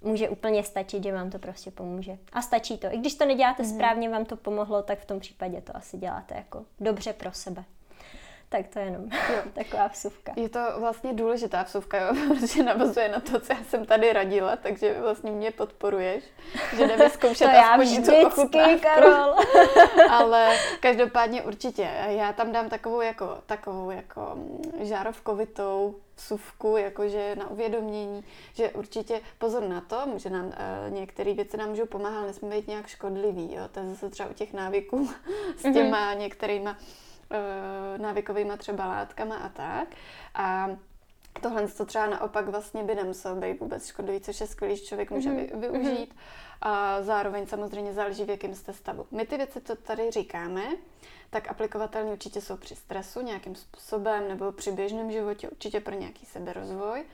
A: může úplně stačit, že vám to prostě pomůže. A stačí to. I když to neděláte hmm. správně, vám to pomohlo, tak v tom případě to asi děláte jako dobře pro sebe. Tak to je jenom jo. taková vsuvka.
B: Je to vlastně důležitá vsuvka, jo, protože navazuje na to, co já jsem tady radila, takže vlastně mě podporuješ, že nevyzkoušet
A: to aspoň já vždycky, Karol.
B: Ale každopádně určitě. Já tam dám takovou jako, takovou jako mm, žárovkovitou vsuvku, jakože na uvědomění, že určitě pozor na to, že nám uh, některé věci nám můžou pomáhat, nesmí být nějak škodlivý, jo, to je zase třeba u těch návyků s mhm. těma mm-hmm. některýma návykovými třeba látkama a tak. A tohle to třeba naopak vlastně by nemuselo být vůbec škodlivý, což je skvělý, že člověk může mm-hmm. využít. A zároveň samozřejmě záleží, v jakém jste stavu. My ty věci, co tady říkáme, tak aplikovatelné určitě jsou při stresu nějakým způsobem nebo při běžném životě, určitě pro nějaký seberozvoj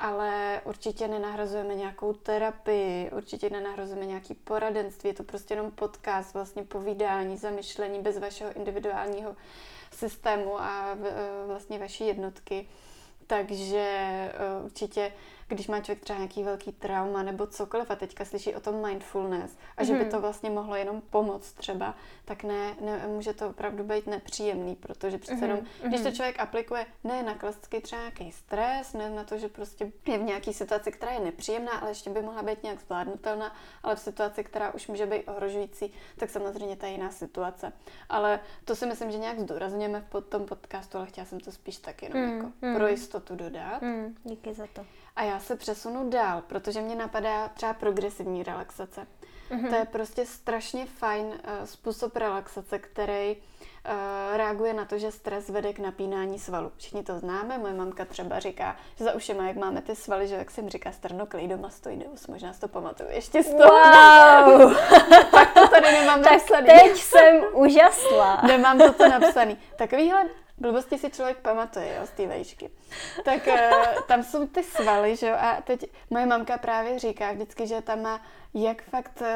B: ale určitě nenahrazujeme nějakou terapii, určitě nenahrazujeme nějaký poradenství, je to prostě jenom podcast, vlastně povídání, zamyšlení bez vašeho individuálního systému a vlastně vaší jednotky. Takže eh, určitě když má člověk třeba nějaký velký trauma nebo cokoliv a teďka slyší o tom mindfulness a že by mhm. to vlastně mohlo jenom pomoct třeba, tak ne, ne může to opravdu být nepříjemný, protože přece jenom, mm-hmm. když to mhm. člověk aplikuje ne na klasický třeba nějaký stres, ne na to, že prostě je v nějaké situaci, která je nepříjemná, ale ještě by mohla být nějak zvládnutelná, ale v situaci, která už může být ohrožující, tak samozřejmě ta jiná situace. Ale to si myslím, že nějak zdůrazněme v tom podcastu, ale chtěla jsem to spíš tak jenom mm, jako mm. pro jistotu dodat.
A: Mm, díky za to.
B: A já se přesunu dál, protože mě napadá třeba progresivní relaxace. Mm-hmm. To je prostě strašně fajn uh, způsob relaxace, který uh, reaguje na to, že stres vede k napínání svalu. Všichni to známe, moje mamka třeba říká, že za ušima, jak máme ty svaly, že jak se mi říká sternokleidomastoideus, možná si to pamatuju ještě z toho.
A: Wow!
B: tak to tady nemám
A: tak
B: napsaný.
A: teď jsem úžasla.
B: nemám toto napsaný. Takovýhle Blbosti si člověk pamatuje, jo, z té vejšky. Tak uh, tam jsou ty svaly, že jo, a teď moje mamka právě říká vždycky, že tam má jak fakt uh,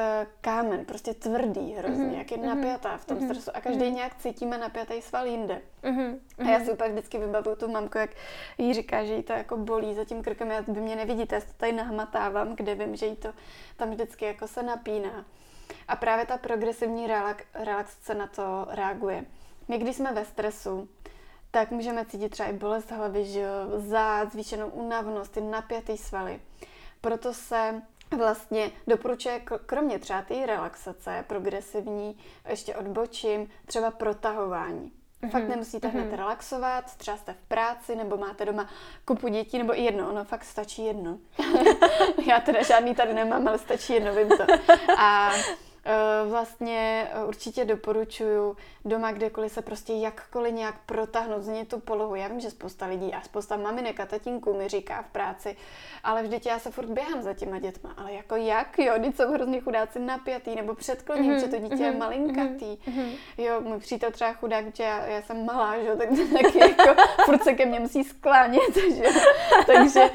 B: kámen, prostě tvrdý hrozně, mm-hmm. jak je mhm. napjatá v tom mm-hmm. stresu a každý mm-hmm. nějak cítíme napjatý sval jinde. Mm-hmm. A já si pak vždycky vybavuju tu mamku, jak jí říká, že jí to jako bolí za tím krkem, já vy mě nevidíte, já to tady nahmatávám, kde vím, že jí to tam vždycky jako se napíná. A právě ta progresivní relax, relaxace na to reaguje. My, když jsme ve stresu, tak můžeme cítit třeba i bolest hlavy, že jo, zad, zvýšenou únavnost, ty napjatý svaly. Proto se vlastně doporučuje kromě třeba té relaxace progresivní, ještě odbočím, třeba protahování. Mm-hmm. Fakt nemusíte mm-hmm. hned mhm. relaxovat, třeba jste v práci, nebo máte doma kupu dětí, nebo i jedno, ono fakt stačí jedno. Já teda žádný tady nemám, ale stačí jedno, vím to. A vlastně eh, určitě doporučuju doma kdekoliv se prostě jakkoliv nějak protáhnout, změnit tu polohu. Já vím, že spousta lidí a spousta maminek a tatínků mi říká v práci, ale vždyť já se furt běhám za těma dětma. Ale jako jak, jo, když jsou hrozně chudáci napjatý nebo předkloní, mm-hmm. že to dítě mm-hmm. je mhm, malinkatý. Mm-hmm. Jo, můj přítel třeba chudák, že já, já jsem malá, že jo, tak taky jako furt se ke mně musí sklánět, že Takže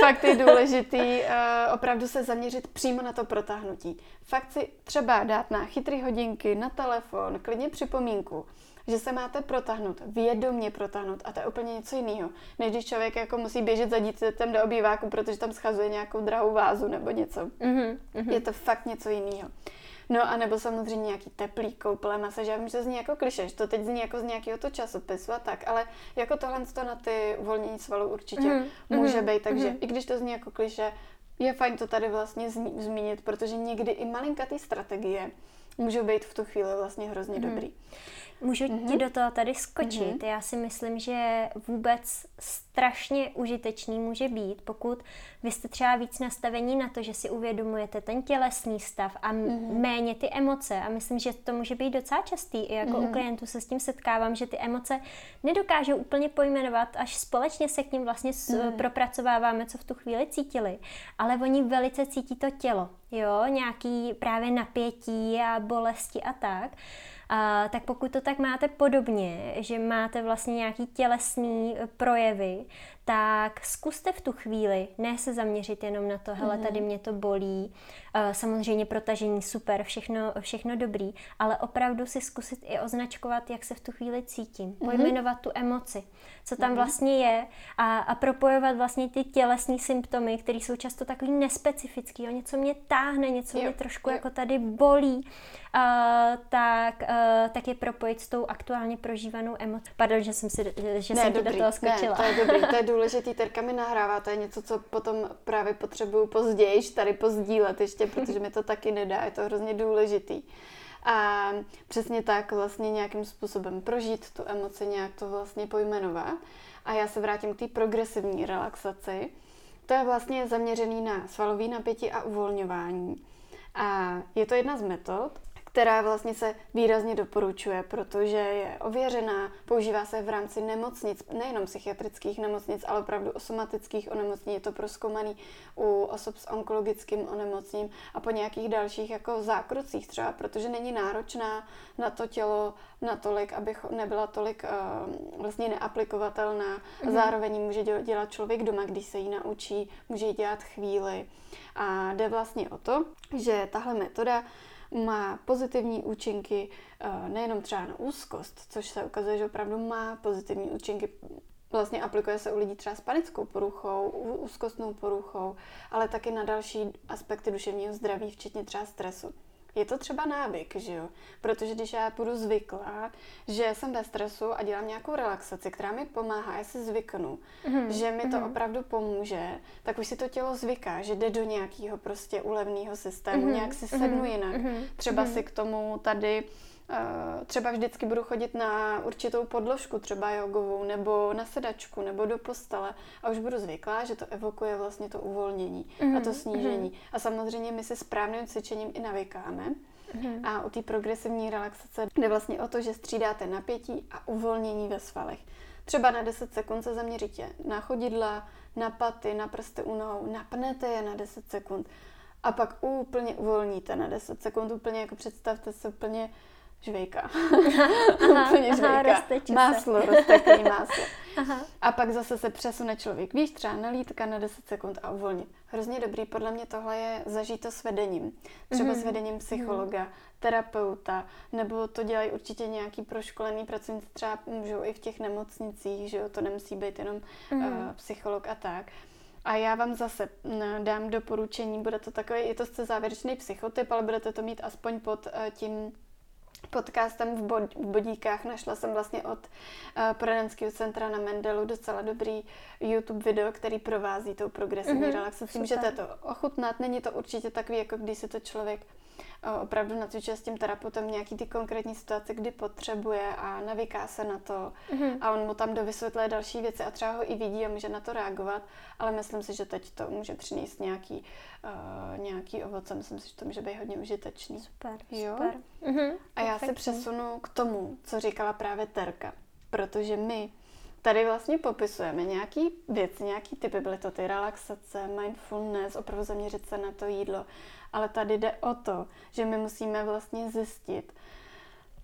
B: fakt je důležitý uh, opravdu se zaměřit přímo na to protáhnutí. Fakt si třeba dát na chytrý hodinky, na telefon, klidně připomínku, že se máte protáhnout, vědomně protáhnout a to je úplně něco jiného, než když člověk jako musí běžet za dítětem do obýváku, protože tam schazuje nějakou drahou vázu nebo něco. Mm-hmm. Je to fakt něco jiného. No a nebo samozřejmě nějaký teplý koupele, masáž. Já vím, že to zní jako klišeš, to teď zní jako z nějakého to časopisu a tak, ale jako tohle to na ty uvolnění svalů určitě mm-hmm. může mm-hmm. být, takže mm-hmm. i když to zní jako kliše, je fajn to tady vlastně zmínit, protože někdy i malinkatý strategie můžou být v tu chvíli vlastně hrozně mm. dobrý.
A: Můžu mm-hmm. ti do toho tady skočit. Mm-hmm. Já si myslím, že vůbec strašně užitečný může být, pokud vy jste třeba víc nastavení na to, že si uvědomujete ten tělesný stav a mm-hmm. méně ty emoce. A myslím, že to může být docela častý. I jako mm-hmm. u klientů se s tím setkávám, že ty emoce nedokážou úplně pojmenovat, až společně se k ním vlastně mm-hmm. propracováváme, co v tu chvíli cítili. Ale oni velice cítí to tělo. Jo, nějaký právě napětí a bolesti a tak. Tak pokud to tak máte podobně, že máte vlastně nějaký tělesný e, projevy, tak zkuste v tu chvíli ne se zaměřit jenom na to, hele, tady mhm. mě to bolí, samozřejmě protažení super, všechno, všechno dobrý, ale opravdu si zkusit i označkovat, jak se v tu chvíli cítím, mhm. pojmenovat tu emoci, co tam mhm. vlastně je a, a propojovat vlastně ty tělesní symptomy, které jsou často takový nespecifický, jo, něco mě táhne, něco jo, mě trošku jo. jako tady bolí, Uh, tak, uh, tak je propojit s tou aktuálně prožívanou emocí. Pardon, že jsem, si, že ne, jsem dobrý, do toho skočila.
B: Ne, to je dobrý, to je důležitý, Terka mi nahrává, to je něco, co potom právě potřebuju později tady pozdílet ještě, protože mi to taky nedá, je to hrozně důležitý. A přesně tak vlastně nějakým způsobem prožít tu emoci, nějak to vlastně pojmenovat. A já se vrátím k té progresivní relaxaci. To je vlastně zaměřený na svalový napětí a uvolňování. A je to jedna z metod, která vlastně se výrazně doporučuje, protože je ověřená, používá se v rámci nemocnic, nejenom psychiatrických nemocnic, ale opravdu o somatických onemocnění. Je to proskoumaný u osob s onkologickým onemocněním a po nějakých dalších jako zákrucích třeba, protože není náročná na to tělo natolik, aby nebyla tolik uh, vlastně neaplikovatelná. Mm-hmm. Zároveň může dělat člověk doma, když se jí naučí, může ji dělat chvíli. A jde vlastně o to, že tahle metoda má pozitivní účinky eh, nejenom třeba na úzkost, což se ukazuje, že opravdu má pozitivní účinky Vlastně aplikuje se u lidí třeba s panickou poruchou, úzkostnou poruchou, ale taky na další aspekty duševního zdraví, včetně třeba stresu. Je to třeba návyk, že jo? Protože když já budu zvyklá, že jsem ve stresu a dělám nějakou relaxaci, která mi pomáhá, já si zvyknu, mm-hmm. že mi to mm-hmm. opravdu pomůže, tak už si to tělo zvyká, že jde do nějakého prostě ulevného systému, mm-hmm. nějak si sednu mm-hmm. jinak. Mm-hmm. Třeba mm-hmm. si k tomu tady třeba vždycky budu chodit na určitou podložku, třeba jogovou, nebo na sedačku, nebo do postele a už budu zvyklá, že to evokuje vlastně to uvolnění mm-hmm. a to mhm, snížení. Mm-hmm. A samozřejmě my se správným cvičením i navykáme. Mm-hmm. A u té progresivní relaxace jde vlastně o to, že střídáte napětí a uvolnění ve svalech. Třeba na 10 sekund se zaměříte na chodidla, na paty, na prsty u nohou, napnete je na 10 sekund a pak úplně uvolníte na 10 sekund, úplně jako představte se úplně žvejka. Úplně žvejka. Máslo, rozteklý máslo. Aha. A pak zase se přesune člověk, víš, třeba na lítka na 10 sekund a uvolnit. Hrozně dobrý, podle mě tohle je zažít to s vedením. Třeba mm-hmm. s vedením psychologa, mm-hmm. terapeuta, nebo to dělají určitě nějaký proškolený pracovníci, třeba můžou i v těch nemocnicích, že jo, to nemusí být jenom mm-hmm. uh, psycholog a tak. A já vám zase dám doporučení, bude to takový, je to zase závěrečný psychotyp, ale budete to mít aspoň pod uh, tím podcastem v, bod, v bodíkách. Našla jsem vlastně od uh, poradenského centra na Mendelu docela dobrý YouTube video, který provází tou progresivní mm-hmm, relaxací. Můžete to ochutnat, není to určitě takový, jako když si to člověk opravdu nacvičuje s tím terapeutem nějaký ty konkrétní situace, kdy potřebuje a navyká se na to mm-hmm. a on mu tam dovysvětluje další věci a třeba ho i vidí a může na to reagovat, ale myslím si, že teď to může přinést nějaký, uh, nějaký ovoce, myslím si, že to může být hodně užitečný.
A: Super, jo? super. Mm-hmm,
B: a já se přesunu k tomu, co říkala právě Terka, protože my tady vlastně popisujeme nějaký věci, nějaký typy, byly to ty relaxace, mindfulness, opravdu zaměřit se na to jídlo, ale tady jde o to, že my musíme vlastně zjistit,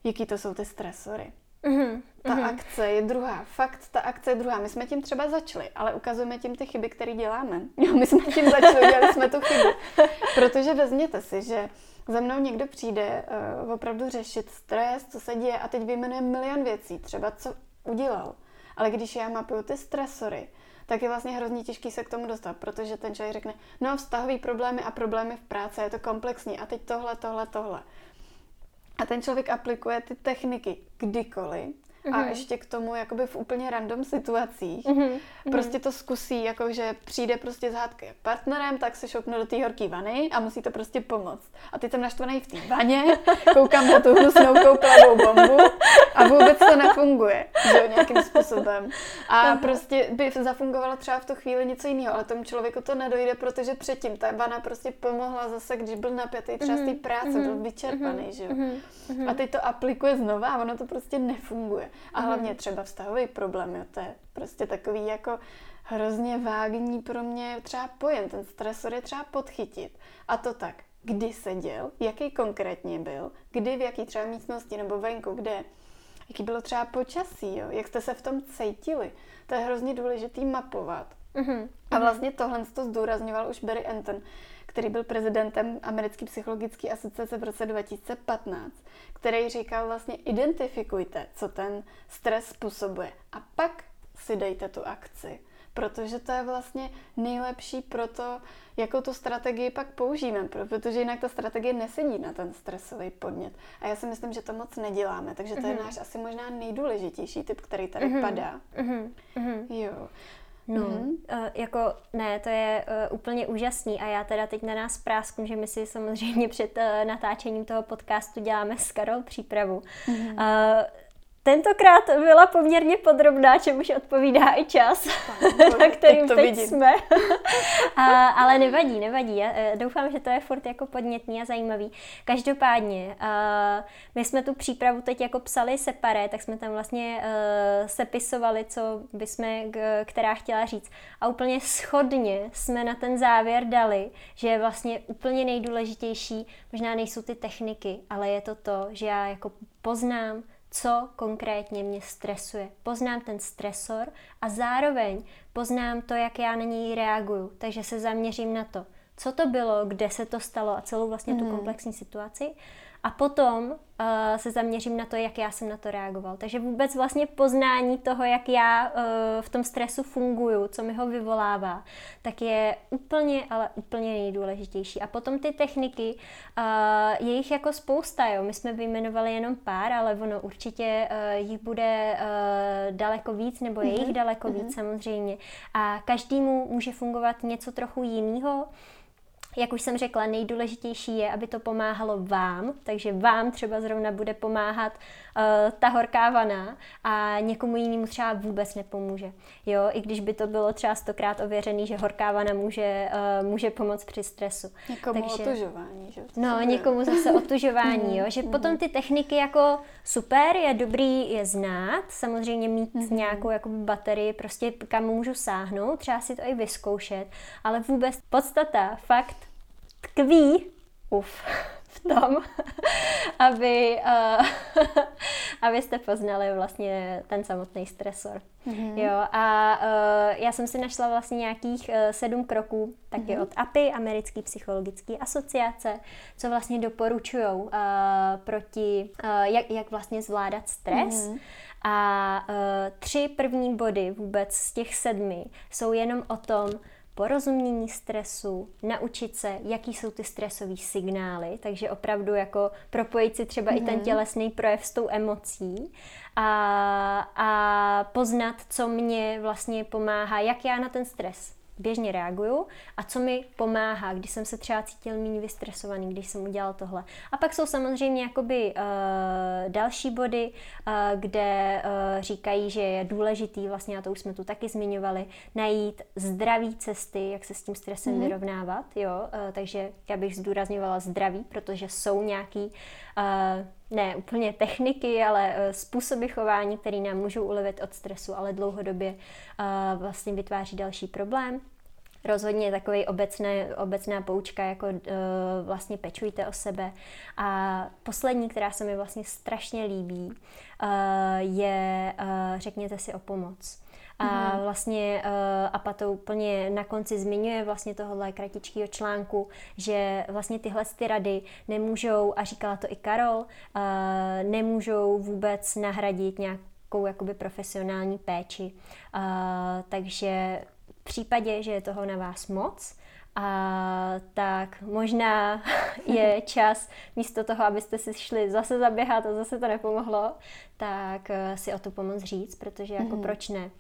B: jaký to jsou ty stresory. Mm-hmm. Ta mm-hmm. akce je druhá. Fakt, ta akce je druhá. My jsme tím třeba začali, ale ukazujeme tím ty chyby, které děláme. Jo, my jsme tím začali, dělali jsme tu chybu. Protože vezměte si, že za mnou někdo přijde uh, opravdu řešit stres, co se děje a teď vyjmenuje milion věcí, třeba co udělal. Ale když já mapuju ty stresory, tak je vlastně hrozně těžký se k tomu dostat, protože ten člověk řekne, no vztahový problémy a problémy v práci, je to komplexní a teď tohle, tohle, tohle. A ten člověk aplikuje ty techniky kdykoliv mm-hmm. a mhm. ještě k tomu jakoby v úplně random situacích. Mm-hmm. Prostě to zkusí, jakože přijde prostě z hádky partnerem, tak se šoupne do té horké vany a musí to prostě pomoct. A teď jsem naštvaný v té vaně, koukám na tu hnusnou kouplavou bombu a vůbec to nefunguje, že jo, nějakým způsobem. A prostě by zafungovalo třeba v tu chvíli něco jiného, ale tomu člověku to nedojde, protože předtím ta vana prostě pomohla zase, když byl napětý třeba z té mhm. práce, byl mhm. vyčerpaný, že jo. A teď to aplikuje znova a ono to prostě nefunguje. A hlavně třeba vztahový problém, jo, to je prostě takový jako hrozně vágní pro mě třeba pojem. Ten stresor je třeba podchytit. A to tak, kdy seděl, jaký konkrétně byl, kdy, v jaký třeba místnosti nebo venku, kde, jaký bylo třeba počasí, jo, jak jste se v tom cítili. To je hrozně důležitý mapovat. Mm-hmm. A vlastně tohle to zdůrazňoval už Barry Anton, který byl prezidentem Americké psychologické asociace v roce 2015, který říkal vlastně identifikujte, co ten stres způsobuje a pak si dejte tu akci. Protože to je vlastně nejlepší pro to, jakou tu strategii pak použijeme, protože jinak ta strategie nesedí na ten stresový podnět. A já si myslím, že to moc neděláme, takže to je mm-hmm. náš asi možná nejdůležitější typ, který tady mm-hmm. padá. Mm-hmm. Jo.
A: No, mm-hmm. uh, jako ne, to je uh, úplně úžasný a já teda teď na nás prásknu, že my si samozřejmě před uh, natáčením toho podcastu děláme s Karol přípravu. Mm-hmm. Uh, Tentokrát byla poměrně podrobná, čemuž odpovídá i čas, na kterým teď vidím. jsme. a, ale nevadí, nevadí. Já eh, doufám, že to je furt jako podnětný a zajímavý. Každopádně, uh, my jsme tu přípravu teď jako psali separé, tak jsme tam vlastně uh, sepisovali, co bychom, která chtěla říct. A úplně schodně jsme na ten závěr dali, že je vlastně úplně nejdůležitější, možná nejsou ty techniky, ale je to to, že já jako poznám, co konkrétně mě stresuje. Poznám ten stresor a zároveň poznám to, jak já na něj reaguju. Takže se zaměřím na to, co to bylo, kde se to stalo a celou vlastně mm. tu mhm. komplexní situaci. A potom uh, se zaměřím na to, jak já jsem na to reagoval. Takže vůbec vlastně poznání toho, jak já uh, v tom stresu funguju, co mi ho vyvolává, tak je úplně, ale úplně nejdůležitější. A potom ty techniky, uh, je jich jako spousta, jo. My jsme vyjmenovali jenom pár, ale ono určitě uh, jich bude uh, daleko víc, nebo je jich mm-hmm. daleko mm-hmm. víc samozřejmě. A každému může fungovat něco trochu jiného. Jak už jsem řekla, nejdůležitější je, aby to pomáhalo vám, takže vám třeba zrovna bude pomáhat uh, ta horká vana a někomu jinému třeba vůbec nepomůže. Jo, i když by to bylo třeba stokrát ověřený, že horká vana může, uh, může pomoct při stresu.
B: Někomu takže, otužování, že?
A: No, někomu zase otužování, jo, že mhm. potom ty techniky jako super, je dobrý je znát, samozřejmě mít mm-hmm. nějakou jako baterii, prostě kam můžu sáhnout, třeba si to i vyzkoušet, ale vůbec podstata, fakt tkví uf, v tom, aby, uh, abyste poznali vlastně ten samotný stresor. Mm-hmm. Jo, a uh, já jsem si našla vlastně nějakých uh, sedm kroků, taky mm-hmm. od API, Americké psychologické asociace, co vlastně doporučují uh, proti, uh, jak, jak vlastně zvládat stres. Mm-hmm. A uh, tři první body vůbec z těch sedmi jsou jenom o tom, porozumění stresu, naučit se, jaký jsou ty stresové signály, takže opravdu jako propojit si třeba mm-hmm. i ten mhm. tělesný projev s tou emocí a, a poznat, co mě vlastně pomáhá, jak já na ten stres běžně reaguju a co mi pomáhá, když jsem se třeba cítil méně vystresovaný, když jsem udělal tohle. A pak jsou samozřejmě jakoby uh, další body, uh, kde uh, říkají, že je důležitý, vlastně a to už jsme tu taky zmiňovali, najít zdraví cesty, jak se s tím stresem mm. vyrovnávat, jo, uh, takže já bych zdůrazňovala zdraví, protože jsou nějaký uh, ne úplně techniky, ale způsoby chování, které nám můžou ulevit od stresu, ale dlouhodobě uh, vlastně vytváří další problém. Rozhodně takový obecné, obecná poučka, jako uh, vlastně pečujte o sebe. A poslední, která se mi vlastně strašně líbí, je řekněte si o pomoc. A mm-hmm. vlastně uh, APA to úplně na konci zmiňuje vlastně tohohle kratičkého článku, že vlastně tyhle ty rady nemůžou, a říkala to i Karol, uh, nemůžou vůbec nahradit nějakou jakoby profesionální péči. Uh, takže v případě, že je toho na vás moc, a tak možná je čas místo toho, abyste si šli zase zaběhat a zase to nepomohlo, tak si o tu pomoc říct, protože jako mm-hmm. proč ne?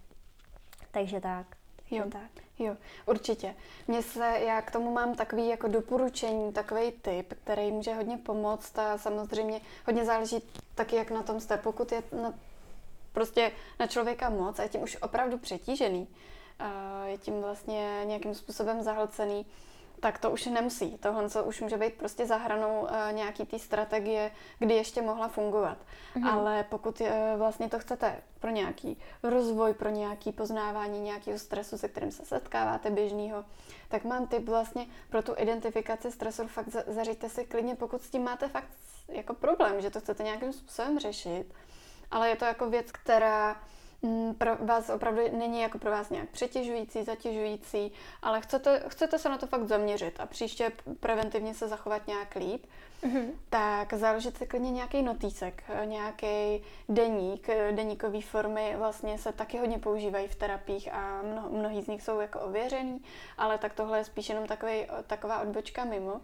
A: Takže tak.
B: Jo, tak. Jo, určitě. Mně se, já k tomu mám takový jako doporučení, takový tip, který může hodně pomoct a samozřejmě hodně záleží taky, jak na tom jste. Pokud je na, prostě na člověka moc a je tím už opravdu přetížený, je tím vlastně nějakým způsobem zahlcený, tak to už nemusí. Tohle co už může být prostě za hranou uh, nějaký té strategie, kdy ještě mohla fungovat. Mm-hmm. Ale pokud uh, vlastně to chcete pro nějaký rozvoj, pro nějaký poznávání nějakého stresu, se kterým se setkáváte běžného, tak mám tip vlastně pro tu identifikaci stresu, fakt za, zařiďte si klidně, pokud s tím máte fakt jako problém, že to chcete nějakým způsobem řešit, ale je to jako věc, která pro vás opravdu není jako pro vás nějak přetěžující, zatěžující, ale chcete, chcete se na to fakt zaměřit a příště preventivně se zachovat nějak líp, mm-hmm. tak založit si klidně nějaký notísek, nějaký deník, deníkové formy vlastně se taky hodně používají v terapiích a mno, mnohý z nich jsou jako ověřený, ale tak tohle je spíš jenom takový, taková odbočka mimo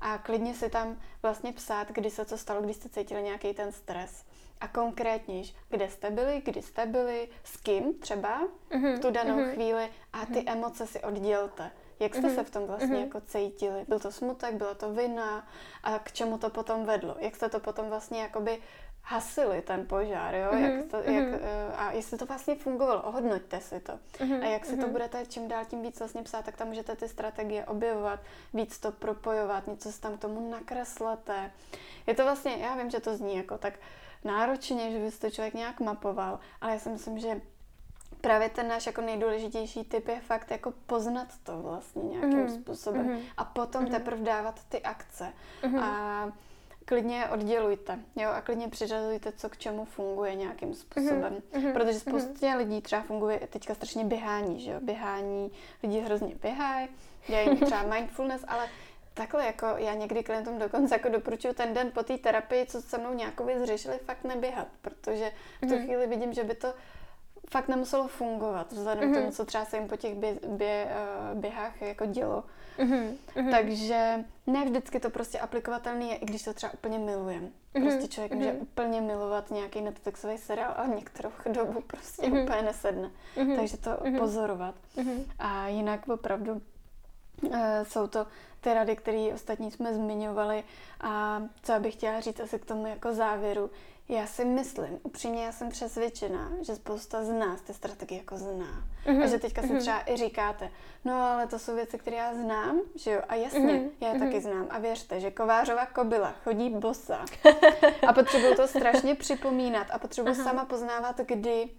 B: a klidně si tam vlastně psát, kdy se co stalo, když jste cítili nějaký ten stres a konkrétněž, kde jste byli, kdy jste byli, s kým třeba mm-hmm. v tu danou mm-hmm. chvíli a ty mm-hmm. emoce si oddělte. Jak jste mm-hmm. se v tom vlastně mm-hmm. jako cítili? Byl to smutek, byla to vina a k čemu to potom vedlo? Jak jste to potom vlastně jakoby hasili ten požár, jo? Mm-hmm. Jak to, jak, mm-hmm. a jestli to vlastně fungovalo, ohodnoťte si to. Mm-hmm. A jak si mm-hmm. to budete čím dál tím víc vlastně psát, tak tam můžete ty strategie objevovat, víc to propojovat, něco si tam k tomu nakreslete. Je to vlastně, já vím, že to zní jako tak náročně, že by to člověk nějak mapoval, ale já si myslím, že právě ten náš jako nejdůležitější typ je fakt jako poznat to vlastně nějakým mm-hmm. způsobem mm-hmm. a potom mm-hmm. teprve dávat ty akce. Mm-hmm. A klidně oddělujte, jo, a klidně přiřazujte, co k čemu funguje nějakým způsobem. Mm-hmm. Protože mhm. spoustě mm-hmm. lidí třeba funguje teďka strašně běhání, že jo, běhání, lidi hrozně běhají, dělají třeba mindfulness, ale takhle jako já někdy klientům dokonce jako doporučuji ten den po té terapii, co se mnou nějakou věc řešili, fakt neběhat, protože v tu mm-hmm. chvíli vidím, že by to fakt nemuselo fungovat, vzhledem mm-hmm. k tomu, mhm. co třeba se jim po těch bě, bě, uh, běhách jako dělo. Mm-hmm. Takže ne vždycky to prostě aplikovatelný je, i když to třeba úplně milujem. Mm-hmm. Prostě člověk mm-hmm. může úplně milovat nějaký Netflixový seriál, ale některou dobu prostě mm-hmm. úplně nesedne. Mm-hmm. Takže to mm-hmm. pozorovat. Mm-hmm. A jinak opravdu jsou to ty rady, které ostatní jsme zmiňovali a co bych chtěla říct asi k tomu jako závěru, já si myslím, upřímně já jsem přesvědčená, že spousta z nás ty strategie jako zná. Mm-hmm. A že teďka si mm-hmm. třeba i říkáte, no ale to jsou věci, které já znám, že jo? A jasně, mm-hmm. já je mm-hmm. taky znám. A věřte, že kovářová kobila chodí bosa. a potřebuju to strašně připomínat a potřebuju sama poznávat, kdy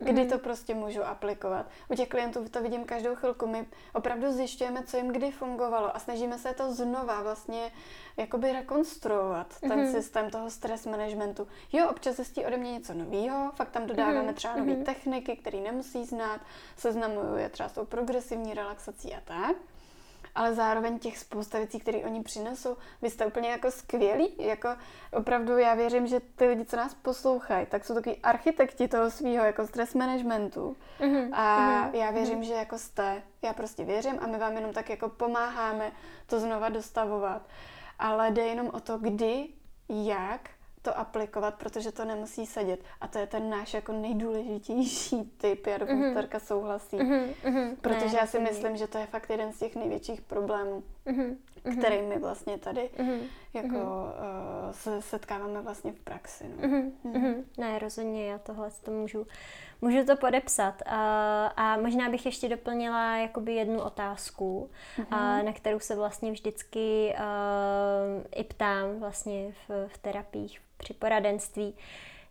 B: kdy to prostě můžu aplikovat. U těch klientů to vidím každou chvilku. My opravdu zjišťujeme, co jim kdy fungovalo a snažíme se to znova vlastně jakoby rekonstruovat, ten mm-hmm. systém toho stres managementu. Jo, občas zjistí ode mě něco nového, fakt tam dodáváme mm-hmm. třeba nové mm-hmm. techniky, které nemusí znát, seznamuju je třeba s tou progresivní relaxací a tak ale zároveň těch spousta věcí, které oni přinesou. Vy jste úplně jako skvělí, jako opravdu já věřím, že ty lidi, co nás poslouchají, tak jsou takový architekti toho svého jako stres managementu. Mm-hmm. A mm-hmm. já věřím, mm-hmm. že jako jste, já prostě věřím a my vám jenom tak jako pomáháme to znova dostavovat. Ale jde jenom o to, kdy, jak to aplikovat, protože to nemusí sedět. A to je ten náš jako nejdůležitější typ. Já doufám, mm-hmm. Souhlasí. Mm-hmm. Protože ne, já si myslím, že to je fakt jeden z těch největších problémů, mm-hmm. který my vlastně tady mm-hmm. jako mm-hmm. uh, se setkáváme vlastně v praxi. No. Mm-hmm.
A: Mm-hmm. Ne, rozhodně, já tohle to můžu, můžu to podepsat. Uh, a možná bych ještě doplnila jakoby jednu otázku, mm-hmm. uh, na kterou se vlastně vždycky uh, i ptám vlastně v, v terapiích, při poradenství,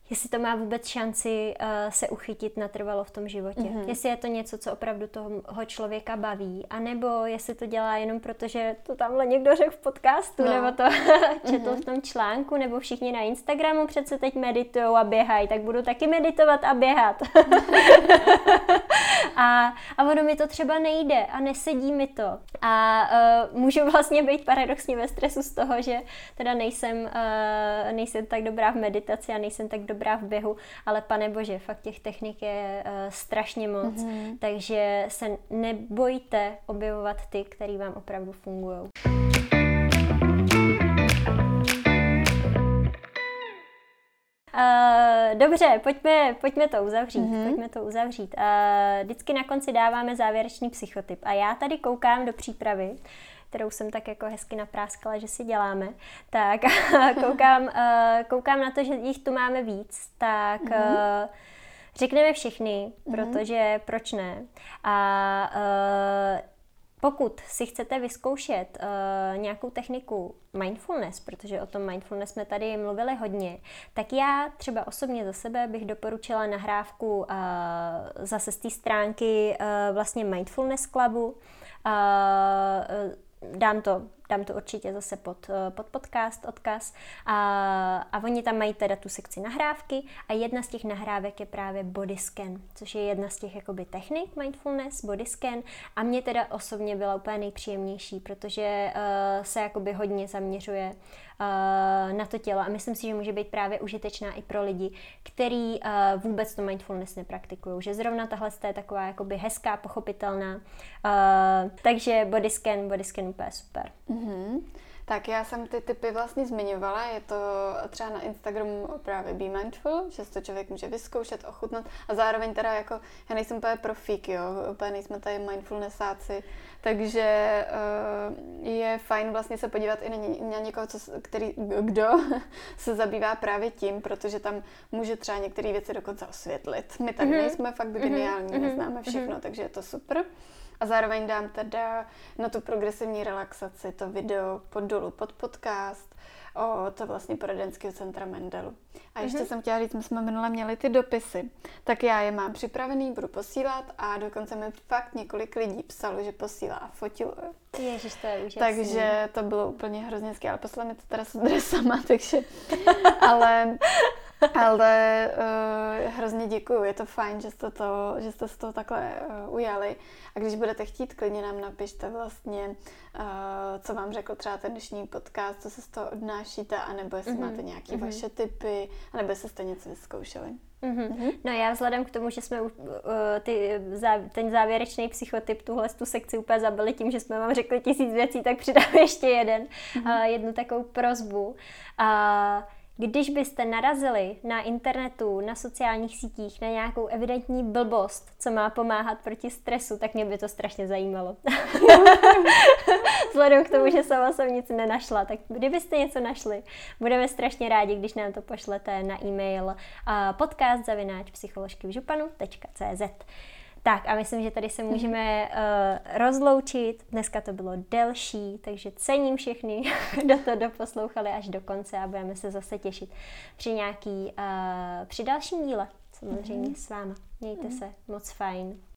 A: jestli to má vůbec šanci uh, se uchytit natrvalo v tom životě. Mm-hmm. Jestli je to něco, co opravdu toho člověka baví, anebo jestli to dělá jenom proto, že to tamhle někdo řekl v podcastu, no. nebo to četl mm-hmm. v tom článku, nebo všichni na Instagramu přece teď meditují a běhají, tak budu taky meditovat a běhat. a, a ono mi to třeba nejde a nesedí mi to. A uh, můžu vlastně být paradoxně ve stresu z toho, že teda nejsem, uh, nejsem tak dobrá v meditaci a nejsem tak dobrá v běhu, ale pane bože, fakt těch technik je uh, strašně moc, mm-hmm. takže se nebojte objevovat ty, které vám opravdu fungují. Uh, dobře, pojďme, pojďme to uzavřít. Mm-hmm. Pojďme to uzavřít. Uh, vždycky na konci dáváme závěrečný psychotyp. A já tady koukám do přípravy, kterou jsem tak jako hezky napráskala, že si děláme. Tak koukám, uh, koukám na to, že jich tu máme víc. Tak mm-hmm. řekneme všechny, mm-hmm. protože proč ne? A uh, pokud si chcete vyzkoušet uh, nějakou techniku mindfulness, protože o tom mindfulness jsme tady mluvili hodně, tak já třeba osobně za sebe bych doporučila nahrávku uh, zase z té stránky uh, vlastně Mindfulness Clubu. Uh, dám to dám to určitě zase pod, eh, pod podcast, odkaz. A, a oni tam mají teda tu sekci nahrávky a jedna z těch nahrávek je právě body scan, což je jedna z těch jakoby technik mindfulness, body scan a mě teda osobně byla úplně nejpříjemnější, protože uh, se jakoby hodně zaměřuje uh, na to tělo a myslím si, že může být právě užitečná i pro lidi, který uh, vůbec to mindfulness nepraktikují, že zrovna tahle je taková jakoby hezká, pochopitelná. Uh, takže body scan, body scan úplně super. Mm. Mm-hmm.
B: Tak já jsem ty typy vlastně zmiňovala, je to třeba na Instagramu právě Be Mindful, že to člověk může vyzkoušet, ochutnat a zároveň teda jako, já nejsem úplně profík, jo, úplně nejsme tady mindfulnessáci, takže uh, je fajn vlastně se podívat i na, ně, na někoho, co, který, kdo se zabývá právě tím, protože tam může třeba některé věci dokonce osvětlit. My tak mm-hmm. nejsme fakt mhm. geniální, mm-hmm. neznáme všechno, mm-hmm. takže je to super. A zároveň dám teda na tu progresivní relaxaci to video pod dolu pod podcast o to vlastně poradenského centra Mendelu. A ještě mm-hmm. jsem chtěla říct, my jsme minule měli ty dopisy, tak já je mám připravený, budu posílat a dokonce mi fakt několik lidí psalo, že posílá a fotilo.
A: Ježiš, to je úžasný.
B: Takže to bylo úplně hrozně skvělé, ale poslala mi to teda s adresama, takže... ale ale uh, hrozně děkuju, je to fajn, že jste, to, že jste to takhle uh, ujali. A když budete chtít, klidně nám napište vlastně, uh, co vám řekl třeba ten dnešní podcast, co se z toho odnášíte, anebo jestli mm-hmm. máte nějaké mm-hmm. vaše typy, anebo jestli jste něco vyzkoušeli.
A: Mm-hmm. No já vzhledem k tomu, že jsme uh, ty, zá, ten závěrečný psychotyp, tuhle tu sekci úplně zabili tím, že jsme vám řekli tisíc věcí, tak přidám ještě jeden, mm-hmm. uh, jednu takovou prozbu. Uh, když byste narazili na internetu, na sociálních sítích, na nějakou evidentní blbost, co má pomáhat proti stresu, tak mě by to strašně zajímalo. Vzhledem k tomu, že sama jsem nic nenašla, tak kdybyste něco našli, budeme strašně rádi, když nám to pošlete na e-mail podcast zavináč psycholožkyvžupanu.cz. Tak a myslím, že tady se můžeme uh, rozloučit. Dneska to bylo delší, takže cením všechny, kdo to doposlouchali až do konce a budeme se zase těšit při nějaký, uh, při dalším díle. samozřejmě mm-hmm. s váma. Mějte mm-hmm. se moc fajn.